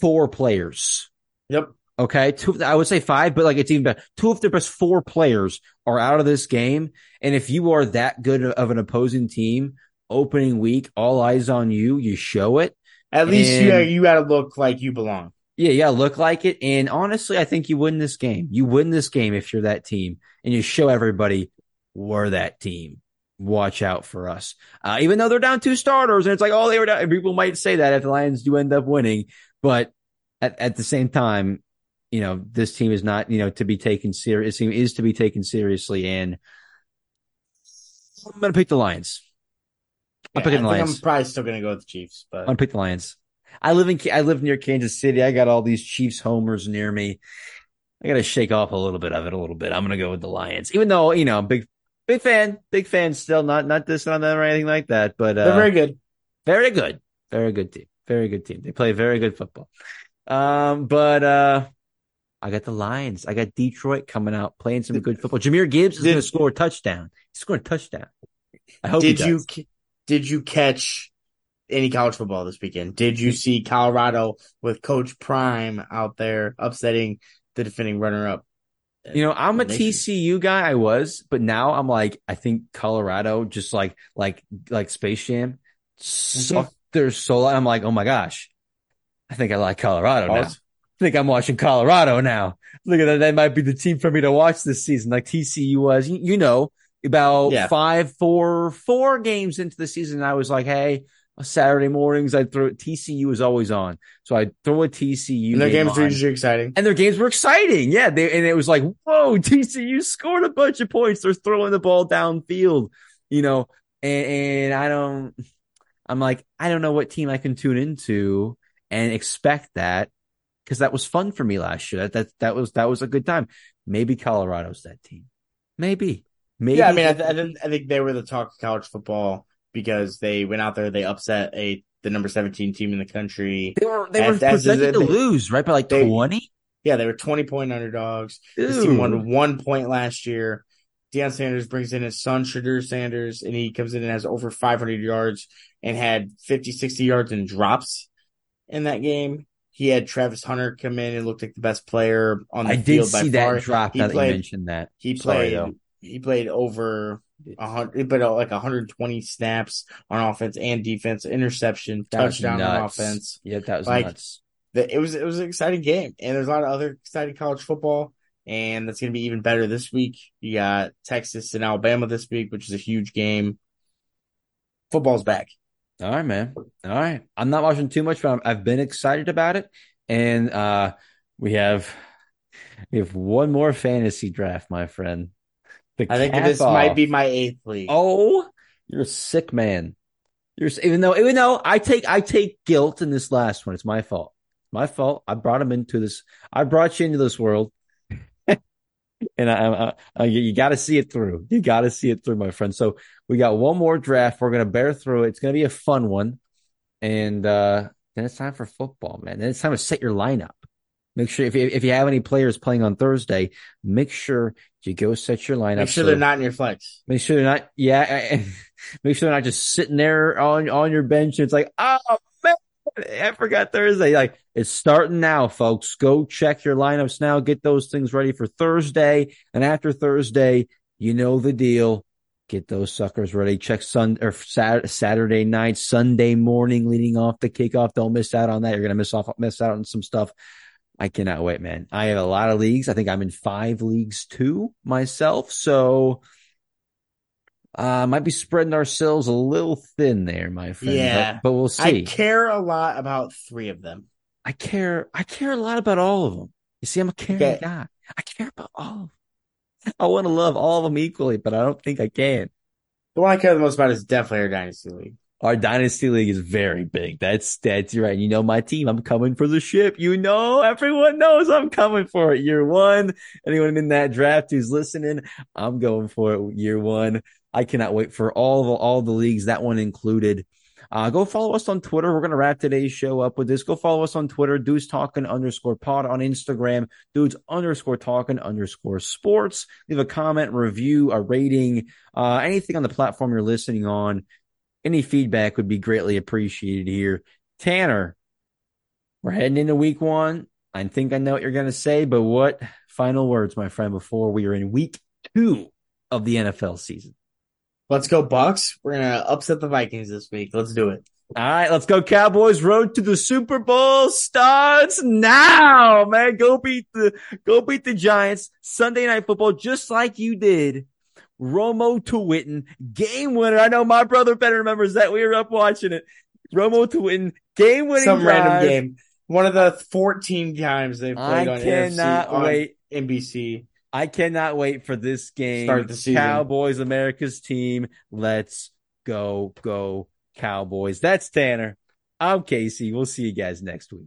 four players. Yep. Okay. Two, of- I would say five, but like it's even better. Two of their best four players are out of this game. And if you are that good of an opposing team, opening week, all eyes on you, you show it. At least you, you got to look like you belong. Yeah, yeah, look like it. And honestly, I think you win this game. You win this game if you're that team and you show everybody we're that team. Watch out for us. Uh, even though they're down two starters and it's like, oh, they were down. and People might say that if the Lions do end up winning, but at, at the same time, you know, this team is not, you know, to be taken serious, is to be taken seriously. And I'm going to pick the Lions. I'm Yeah, picking the Lions. I'm probably still going to go with the Chiefs, but I'm gonna pick the Lions. I live in I live near Kansas City. I got all these Chiefs homers near me. I got to shake off a little bit of it a little bit. I'm gonna go with the Lions, even though you know big big fan, big fan still. Not not dissing on them or anything like that, but uh, they're very good. very good, very good team, very good team. They play very good football. Um, but uh, I got the Lions. I got Detroit coming out playing some good football. Jahmyr Gibbs is going to score a touchdown. He's scoring a touchdown. I hope. Did you did you catch any college football this weekend? Did you see Colorado with Coach Prime out there upsetting the defending runner up? You know, I'm a TCU guy. I was, but now I'm like, I think Colorado just like like like Space Jam sucked mm-hmm. their soul. I'm like, oh my gosh, I think I like Colorado now. I think I'm watching Colorado now. Look at that. That might be the team for me to watch this season, like TCU was. You, you know, about yeah. five, four, four games into the season, I was like, hey, Saturday mornings, I'd throw TCU is always on. So I'd throw a TCU. And their game games were usually exciting. And their games were exciting. Yeah. They, and it was like, whoa, TCU scored a bunch of points. They're throwing the ball downfield, you know, and, and I don't, I'm like, I don't know what team I can tune into and expect that because that was fun for me last year. That, that, that was, that was a good time. Maybe Colorado's that team. Maybe. Maybe. Yeah. I mean, I, th- I think they were the talk of college football because they went out there, they upset a the number seventeen team in the country. They were they were projected to lose right by like twenty. Yeah, they were twenty point underdogs. Ew. This team won one point last year. Deion Sanders brings in his son Shedeur Sanders, and he comes in and has over 500 yards and had 50, 60 yards in drops in that game. He had Travis Hunter come in and looked like the best player on the I field. I did see that drop. He played, that you mentioned that. He played. Sorry, he played over hundred, but like 120 snaps on offense and defense, interception, that touchdown on offense. Yeah, that was like, nuts. The, it was it was an exciting game, and there's a lot of other exciting college football, and that's going to be even better this week. You got Texas and Alabama this week, which is a huge game. Football's back. All right, man. All right. I'm not watching too much, but I've been excited about it, and uh, we have we have one more fantasy draft, my friend. I think this off. might be my eighth league. Oh, you're a sick man. You're even though even though I take I take guilt in this last one. It's my fault. My fault. I brought him into this. I brought you into this world, and I, I, I you got to see it through. You got to see it through, my friend. So we got one more draft. We're gonna bear through it. It's gonna be a fun one, and uh then it's time for football, man. Then it's time to set your lineup. Make sure if you, if you have any players playing on Thursday, make sure you go set your lineup. Make sure so, they're not in your flex. Make sure they're not. Yeah, make sure they're not just sitting there on on your bench. And It's like, oh man, I forgot Thursday. Like it's starting now, folks. Go check your lineups now. Get those things ready for Thursday, and after Thursday, you know the deal. Get those suckers ready. Check Sun or Saturday night, Sunday morning, leading off the kickoff. Don't miss out on that. You're gonna miss off, miss out on some stuff I cannot wait, man. I have a lot of leagues. I think I'm in five leagues too myself. So uh might be spreading ourselves a little thin there, my friend. Yeah. But, but we'll see. I care a lot about three of them. I care I care a lot about all of them. You see, I'm a caring okay. guy. I care about all of them. I want to love all of them equally, but I don't think I can. The one I care the most about is definitely our Dynasty League. Our dynasty league is very big. That's that's right. You know my team. I'm coming for the ship. You know everyone knows I'm coming for it. Year one. Anyone in that draft who's listening, I'm going for it. Year one. I cannot wait for all the all the leagues. That one included. Uh, go follow us on Twitter. We're going to wrap today's show up with this. Go follow us on Twitter, dudes talking underscore pod on Instagram, dudes underscore talking underscore sports. Leave a comment, review, a rating, uh, anything on the platform you're listening on any feedback would be greatly appreciated here. Tanner, we're heading into week one. I think I know what you're going to say, but what final words, my friend, before we are in week two of the NFL season? Let's go, Bucks. We're going to upset the Vikings this week. Let's do it. All right, let's go Cowboys. Road to the Super Bowl starts now, man. Go beat the go beat the Giants Sunday night football just like you did Romo to Witten, game winner. I know my brother better remembers that. We were up watching it. Romo to Witten, game winning. Some drive. random game. One of the 14 times they've played I on cannot NFC, wait. on NBC. I cannot wait for this game. Start the season. Cowboys, America's team. Let's go, go Cowboys. That's Tanner. I'm Casey. We'll see you guys next week.